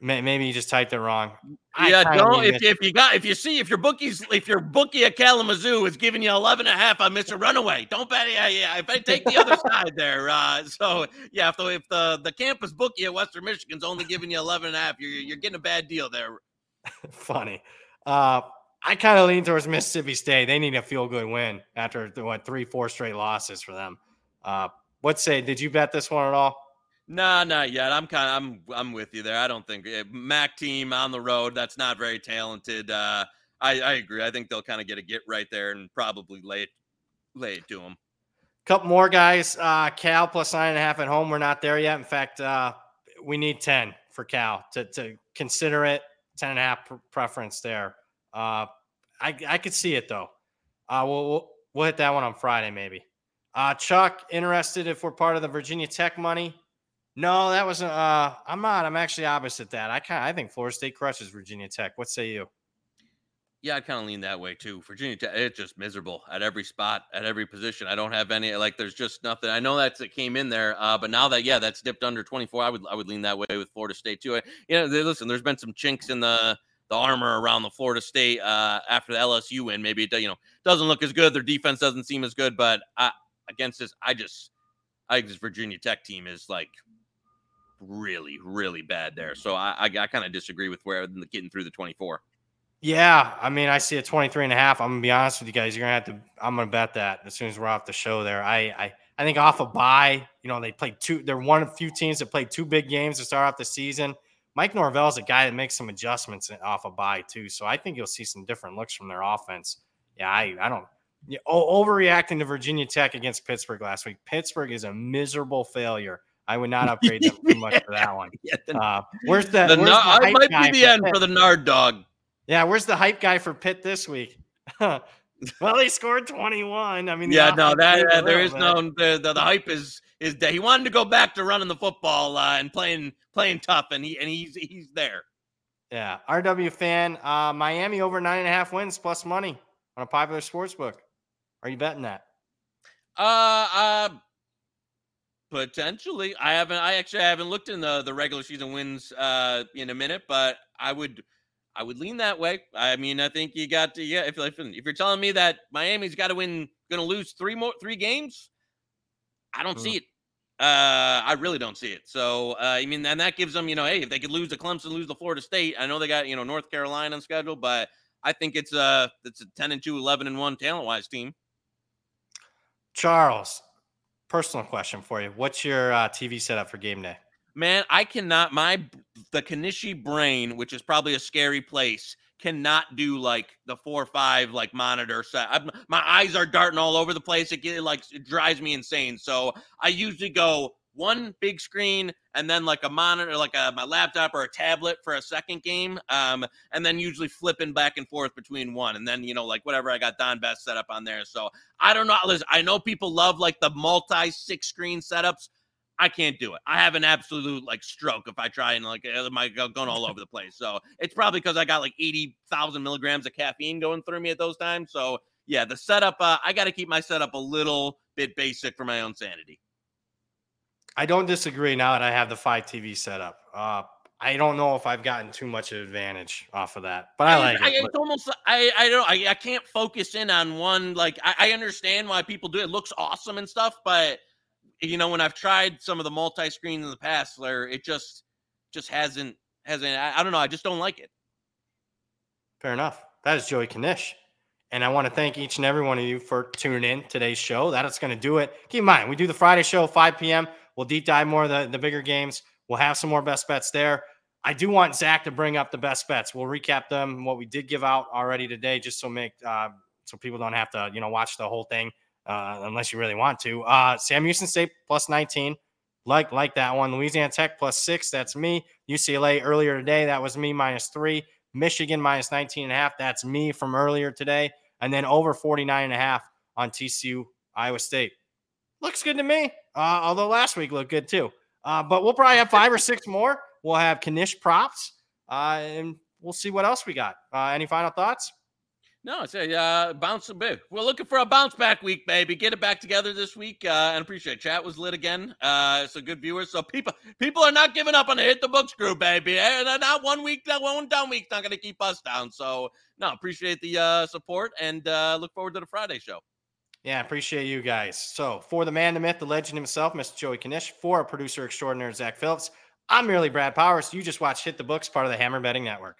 maybe you just typed it wrong. Yeah, don't if, if you got if you see if your bookies if your bookie at Kalamazoo is giving you 11 and a half on Mr. Runaway, don't bet yeah, yeah. If I take the other side there. Uh, so yeah, if the if the, the campus bookie at Western Michigan's only giving you 11 and a half, you're you're getting a bad deal there. Funny. Uh I kind of lean towards Mississippi State. They need a feel good win after what three, four straight losses for them. Uh, what say? Did you bet this one at all? Nah, not yet. I'm kind of I'm I'm with you there. I don't think uh, Mac team on the road. That's not very talented. Uh, I I agree. I think they'll kind of get a get right there and probably lay it lay it to them. Couple more guys. Uh, Cal plus nine and a half at home. We're not there yet. In fact, uh, we need ten for Cal to to consider it. Ten and a half preference there. Uh, I I could see it though. Uh, we'll, we'll we'll hit that one on Friday maybe. Uh, Chuck, interested if we're part of the Virginia Tech money. No, that wasn't. Uh, I'm not. I'm actually opposite that. I kind. I think Florida State crushes Virginia Tech. What say you? Yeah, I kind of lean that way too. Virginia Tech, it's just miserable at every spot, at every position. I don't have any. Like, there's just nothing. I know that's it came in there, uh, but now that yeah, that's dipped under 24. I would I would lean that way with Florida State too. You know, listen, there's been some chinks in the the armor around the Florida State uh, after the LSU win. Maybe it you know doesn't look as good. Their defense doesn't seem as good, but I, against this, I just I think this Virginia Tech team is like really, really bad there. So I, I, I kind of disagree with where getting through the 24. Yeah, I mean, I see a 23 and a half. I'm gonna be honest with you guys. You're gonna have to. I'm gonna bet that as soon as we're off the show. There, I, I, I think off a bye, you know, they played two. They're one of few teams that played two big games to start off the season. Mike Norvell is a guy that makes some adjustments off a bye too, so I think you'll see some different looks from their offense. Yeah, I, I don't. Yeah, overreacting to Virginia Tech against Pittsburgh last week. Pittsburgh is a miserable failure. I would not upgrade them too much for that one. Uh, where's the? the where's the I might be the end Pitt? for the Nard dog. Yeah, where's the hype guy for Pitt this week? well, he scored 21. I mean, Yeah, no, that moved uh, a there little is bit. no the, the the hype is is that he wanted to go back to running the football uh, and playing playing tough, and he and he's he's there. Yeah, RW fan, uh, Miami over nine and a half wins plus money on a popular sports book. Are you betting that? Uh, uh, potentially. I haven't. I actually haven't looked in the the regular season wins uh in a minute, but I would. I would lean that way. I mean, I think you got to yeah. If if, if you're telling me that Miami's got to win, going to lose three more three games, I don't see it. Uh, I really don't see it. So, uh, I mean, and that gives them, you know, hey, if they could lose to Clemson, lose to Florida State, I know they got, you know, North Carolina on schedule, but I think it's a it's a 10 and 2, 11 and 1 talent wise team. Charles, personal question for you. What's your uh, TV setup for game day? Man, I cannot my the Kanishi brain, which is probably a scary place, cannot do like the four or five like monitor set. I'm, my eyes are darting all over the place. It like it drives me insane. So I usually go one big screen and then like a monitor, like a, my laptop or a tablet for a second game, um, and then usually flipping back and forth between one, and then you know like whatever I got Don Best set up on there. So I don't know. Listen, I know people love like the multi six screen setups. I can't do it. I have an absolute like stroke if I try and like uh, my going all over the place. So it's probably because I got like eighty thousand milligrams of caffeine going through me at those times. So yeah, the setup. Uh, I got to keep my setup a little bit basic for my own sanity. I don't disagree now that I have the five TV setup. Uh, I don't know if I've gotten too much advantage off of that, but I like I, it. it's almost I I don't I, I can't focus in on one. Like I, I understand why people do it. it. Looks awesome and stuff, but you know when I've tried some of the multi screen in the past, where it just just hasn't hasn't. I, I don't know. I just don't like it. Fair enough. That is Joey Knish. And I want to thank each and every one of you for tuning in today's show. That is going to do it. Keep in mind, we do the Friday show 5 p.m. We'll deep dive more the, the bigger games. We'll have some more best bets there. I do want Zach to bring up the best bets. We'll recap them, what we did give out already today, just so make uh, so people don't have to, you know, watch the whole thing uh, unless you really want to. Uh, Sam Houston State plus 19. Like, like that one. Louisiana Tech plus six. That's me. UCLA earlier today. That was me minus three. Michigan minus 19 and a half. That's me from earlier today. And then over 49 and a half on TCU Iowa State. Looks good to me. Uh, although last week looked good too. Uh, but we'll probably have five or six more. We'll have Knish props. Uh, and we'll see what else we got. Uh, any final thoughts? No, it's a uh, bounce big. We're looking for a bounce back week, baby. Get it back together this week, uh, and appreciate it. chat was lit again. So good viewers. So people people are not giving up on the hit the books crew, baby. And Not one week, that one down week's not going to keep us down. So no, appreciate the support and look forward to the Friday show. Yeah, appreciate you guys. So for the man, the myth, the legend himself, Mr. Joey Knish, for producer extraordinaire Zach Phillips, I'm merely Brad Powers. You just watched Hit the Books, part of the Hammer Betting Network.